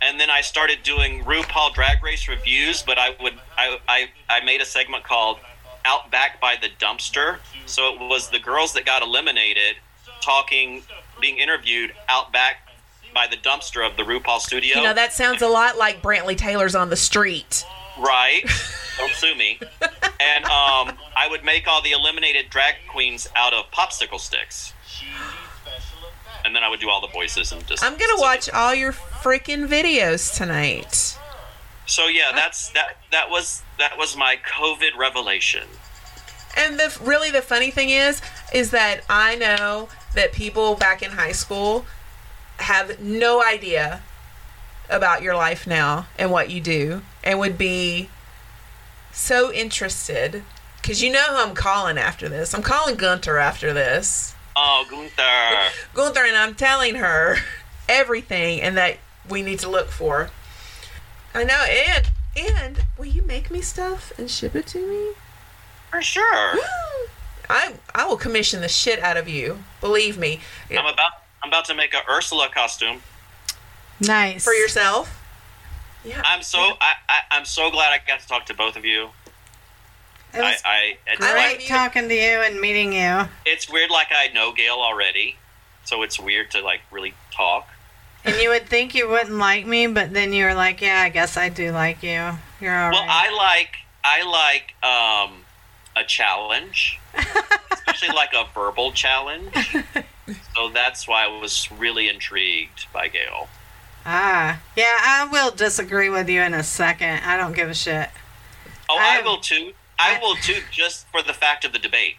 and then I started doing RuPaul Drag Race reviews. But I would I I, I made a segment called "Out Back by the Dumpster." So it was the girls that got eliminated talking, being interviewed out back by the dumpster of the RuPaul studio. You know, that sounds a lot like Brantley Taylor's on the street. right? (laughs) Don't sue me. And um, I would make all the eliminated drag queens out of popsicle sticks. (gasps) (gasps) (gasps) And then I would do all the voices and just. I'm gonna watch all your freaking videos tonight. So yeah, that's that. That was that was my COVID revelation. And the really the funny thing is, is that I know that people back in high school have no idea about your life now and what you do, and would be so interested because you know who I'm calling after this. I'm calling Gunter after this. Oh, Gunther. Gunther and I'm telling her everything and that we need to look for. I know, and and will you make me stuff and ship it to me? For sure. (gasps) I I will commission the shit out of you. Believe me. I'm about I'm about to make a Ursula costume. Nice. For yourself. Yeah. I'm so I, I I'm so glad I got to talk to both of you. I, I I great like talking to you and meeting you. it's weird like I know Gail already, so it's weird to like really talk. And you would think you wouldn't like me, but then you were like, "Yeah, I guess I do like you. You're all Well, right." I like I like um a challenge, (laughs) especially like a verbal challenge. So that's why I was really intrigued by Gail. ah, yeah, I will disagree with you in a second. I don't give a shit. Oh, I I, will too. I I- will too, just for the fact of the debate.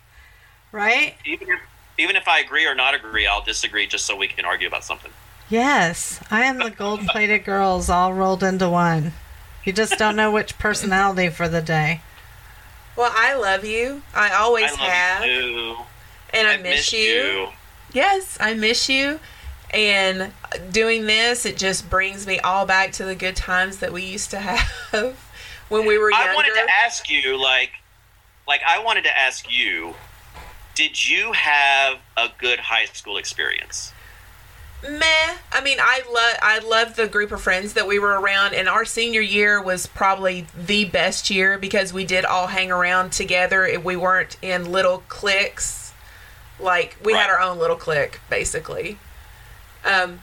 Right? Even if, even if I agree or not agree, I'll disagree just so we can argue about something. Yes, I am the gold-plated (laughs) girls all rolled into one. You just don't know which personality for the day. well, I love you. I always I love have. you. And I I've miss missed you. Yes, I miss you. And doing this, it just brings me all back to the good times that we used to (laughs) have when we were younger. I wanted to ask you, like, like I wanted to ask you, did you have a good high school experience? Meh. I mean, I love I loved the group of friends that we were around, and our senior year was probably the best year because we did all hang around together. We weren't in little cliques, like we had our own little clique, basically. Um,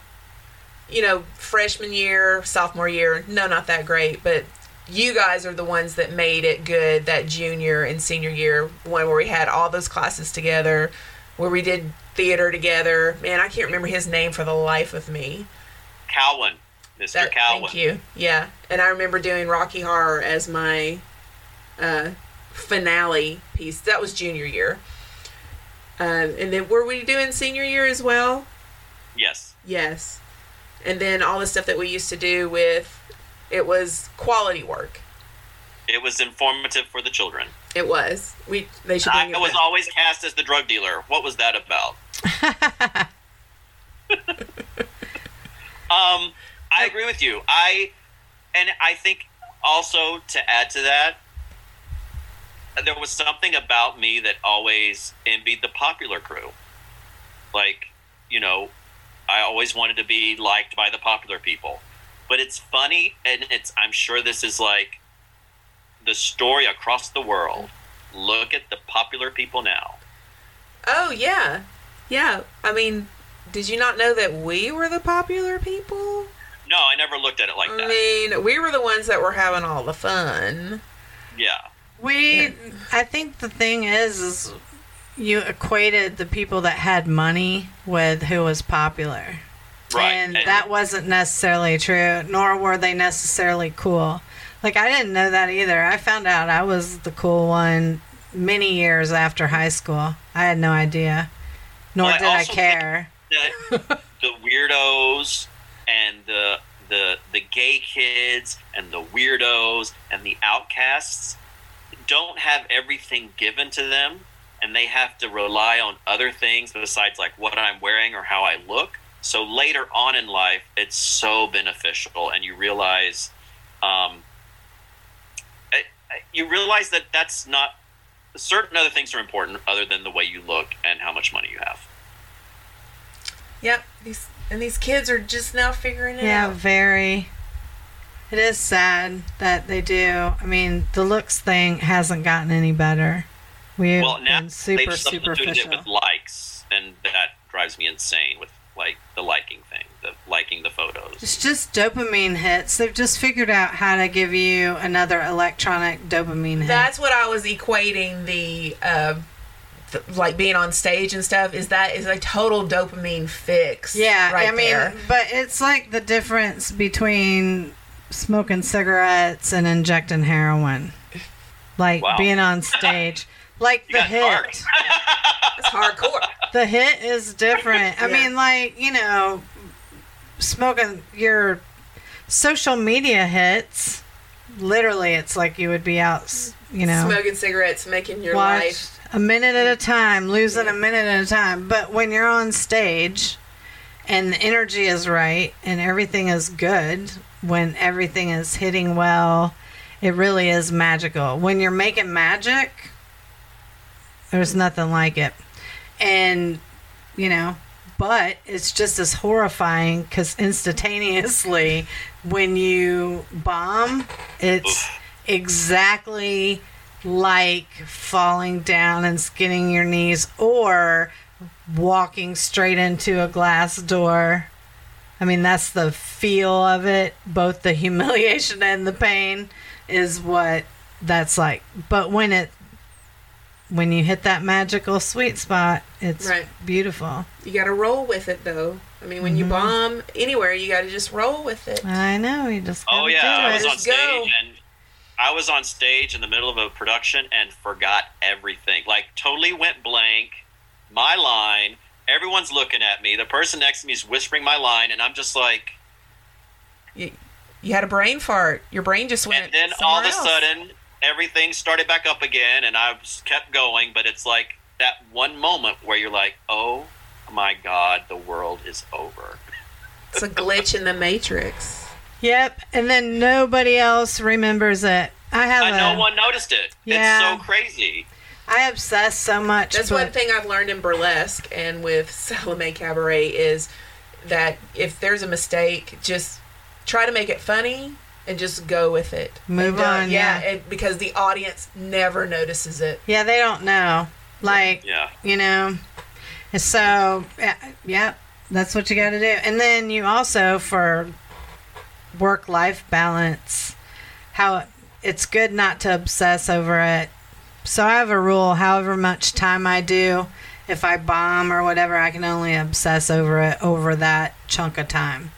you know, freshman year, sophomore year, no, not that great, but you guys are the ones that made it good that junior and senior year one where we had all those classes together where we did theater together man i can't remember his name for the life of me Cowan, Mr. That- Cowan. thank you yeah and i remember doing rocky horror as my uh, finale piece that was junior year um, and then were we doing senior year as well Yes. yes and then all the stuff that we used to do with it was quality work It was informative for the children. It was. We they should I bring was back. always cast as the drug dealer. What was that about? (laughs) um, I agree with you. I and I think also to add to that, there was something about me that always envied the popular crew. Like, you know, I always wanted to be liked by the popular people. But it's funny, and it's I'm sure this is like the story across the world. Look at the popular people now. Oh yeah, yeah. I mean, did you not know that we were the popular people? No, I never looked at it like I that. I mean, we were the ones that were having all the fun. yeah. We, I think the thing is, is you equated the people that had money with who was popular. Right. And that wasn't necessarily true, nor were they necessarily cool. Like, I didn't know that either. I found out I was the cool one many years after high school. I had no idea, nor Well, I did I also care. that the weirdos and the the the gay kids and the weirdos and the outcasts don't have everything given to them and they have to rely on other things besides like what I'm wearing or how I look. So later on in life, it's so beneficial, and you realize, um, I- I- you realize that that's not certain other things are important other than the way you look and how much money you have. Yep. These and these kids are just now figuring it Yeah, out. Yeah, very. It is sad that they do. I mean, the looks thing hasn't gotten any better. We've well now been super they've substituted it superficial. with likes and that drives me insane with like the liking thing the liking the photos It's just dopamine hits. They've just figured out how to give you another electronic dopamine hit. That's what I was equating the, uh, th- like being on stage and stuff. Is that is a total dopamine fix? yeah, right I mean, there. but it's like the difference between smoking cigarettes and injecting heroin. Like Wow. being on stage. Like You the got hit. it's hardcore. the hit is different. I Yeah. mean, like you know, smoking your social media hits. Literally, it's like you would be out, you know, Smoking cigarettes, making your life. a minute at a time, losing Yeah. a minute at a time. But when you're on stage, and the energy is right, and everything is good, when everything is hitting well, it really is magical. When you're making magic, there's nothing like it. And, you know, but it's just as horrifying because instantaneously, when you bomb, it's exactly like falling down and skinning your knees or walking straight into a glass door. I mean, that's the feel of it. Both the (laughs) humiliation and the pain is what that's like. But when it when you hit that magical sweet spot, it's Right. beautiful. You got to roll with it, though. I mean, when you Mm-hmm. bomb anywhere, you got to just roll with it. I know you just oh yeah do i was on Just go. stage and i was on stage in the middle of a production and forgot everything like totally went blank my line everyone's looking at me the person next to me is whispering my line and i'm just like You, you had a brain fart. Your brain just went. and then all of a somewhere else. sudden everything started back up again and i just kept going but it's like that one moment where you're like oh my god the world is over (laughs) it's a glitch in the matrix. Yep, and then nobody else remembers it. I have and a, no one noticed it Yeah. it's so crazy I obsess so much. That's with, one thing I've learned in burlesque and with (laughs) Salome Cabaret is that if there's a mistake, just try to make it funny and just go with it. Move And on, yeah. it- because the audience never notices it. Yeah, they don't know. Like, yeah you know. So, yeah, yeah, that's what you got to do. And then you also, for work life balance, how it's good not to obsess over it. So I have a rule however much time I do, if I bomb or whatever, I can only obsess over it over that chunk of time.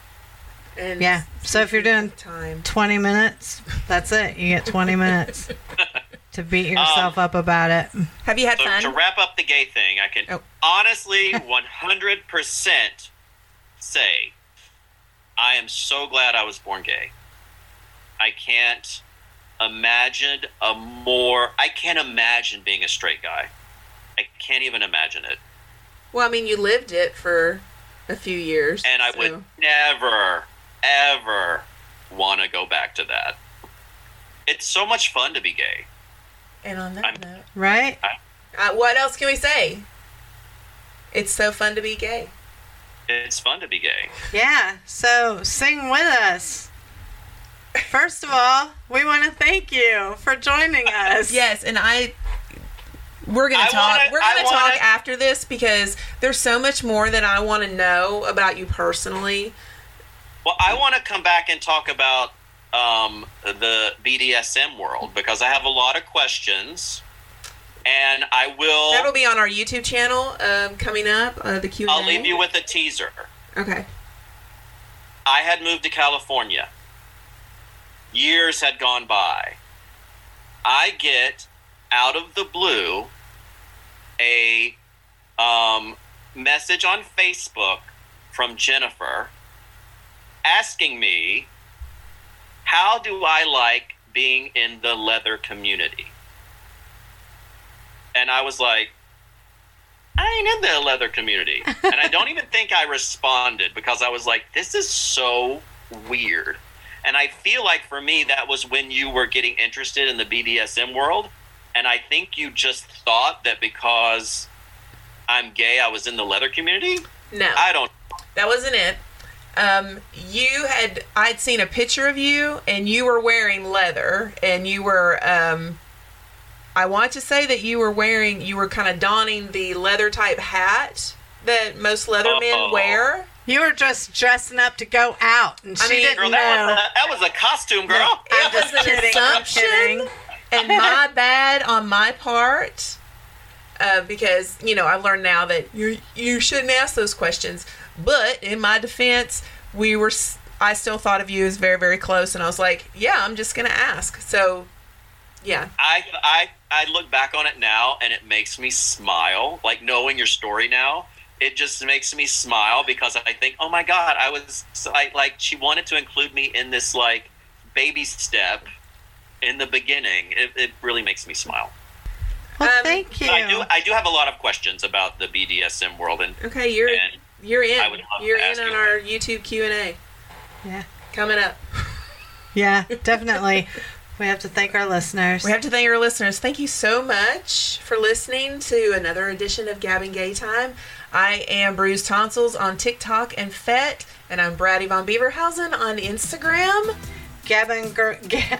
And Yeah. So if you're doing time, 20 minutes, that's it. You get 20 minutes (laughs) to beat um, yourself up about it. have you had So fun? to wrap up the gay thing, I can Oh. honestly (laughs) 100% say I am so glad I was born gay. I can't imagine a more I can't imagine being a straight guy. I can't even imagine it. well, I mean, you lived it for a few years, And I so- would never ever want to go back to that. It's so much fun to be gay. And on that I'm- note, Right? uh, what else can we say? It's so fun to be gay. It's fun to be gay. Yeah, so sing with us. First of all, we want to thank you for joining us. Yes, and I we're gonna I talk. wanna- we're gonna wanna- talk after this because there's so much more that I want to know about you personally. Well, I want to come back and talk about um, the BDSM world because I have a lot of questions, and I will. That'll be on our YouTube channel um, coming up. Uh, the Q. I'll leave you with a teaser. Okay. I had moved to California. Years had gone by. I get out of the blue a um, message on Facebook from Jennifer asking me, How do I like being in the leather community? And I was like, I ain't in the leather community. and I don't (laughs) even think I responded because I was like, this is so weird. And I feel like for me, that was when you were getting interested in the BDSM world. And I think you just thought that because I'm gay, I was in the leather community. No, I don't. that wasn't it. Um, you had I'd seen a picture of you, and you were wearing leather, and you were. Um, I want to say that you were wearing, you were kind of donning the leather type hat that most leather men Oh. wear. You were just dressing up to go out, and I she mean, didn't Girl, know. that, was a, that was a costume, girl. It just was an kidding, I'm kidding. and my (laughs) bad on my part. Uh, because you know, I've learned now that you you shouldn't ask those questions. But in my defense, we were. I still thought of you as very very close, and I was like, yeah, I'm just gonna ask. So, yeah, I, I I look back on it now and it makes me smile. Like knowing your story now, it just makes me smile because I think, oh my god, I was so- I, like she wanted to include me in this like baby step in the beginning. It, it really makes me smile. well, Um, thank you. I do I do have a lot of questions about the BDSM world and okay, you're and you're in. I would love You're in ask on you. our YouTube Q and A yeah, coming up. yeah, (laughs) definitely. we have to thank our listeners. We have to thank our listeners. Thank you so much for listening to another edition of Gab and Gay Time. I am Bruce Tonsils on TikTok and FET, and I'm Brady Von Beaverhausen on Instagram. Gavin, Gr-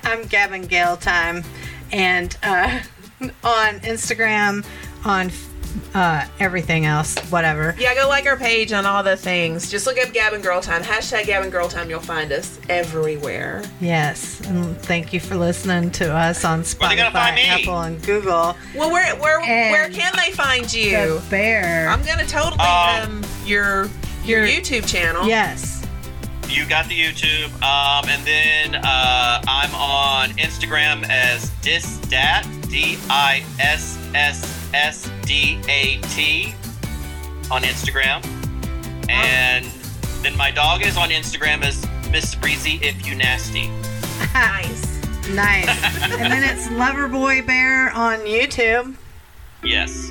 I'm Gavin Gale Time, and uh, (laughs) on Instagram, on uh, everything else, whatever. Yeah, go like our page on all the things. Just look up Gavin Girl Time. Hashtag Gavin Girl Time. You'll find us everywhere. Yes, and thank you for listening to us on Where they Spotify, find me? Apple, and Google. Well, where where where can they find you? The bear. I'm gonna totally Um, um your your your- YouTube channel. yes. You got the YouTube, um, and then uh, I'm on Instagram as disdat d i s s s d a t on Instagram, and then my dog is on Instagram as Miss Breezy if you nasty. Nice. Nice. (laughs) and then it's Loverboy Bear on YouTube. Yes.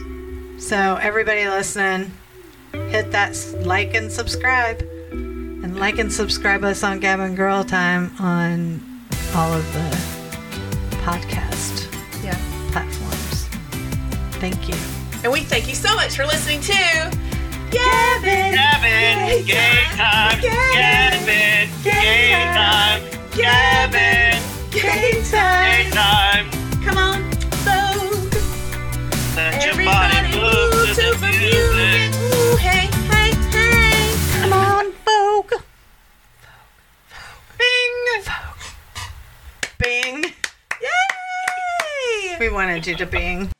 So everybody listening, hit that like and subscribe, and like and subscribe us on Gavin Girl Time on all of the podcast Yeah. platforms. Thank you. And we thank you so much for listening to Gavin. Gavin, gay time. Gavin, gay time. Gavin, Gay gay time. time. Come on, Vogue. Let your Everybody body move move to the music. Bing. Bing. Yay! We wanted you to bing.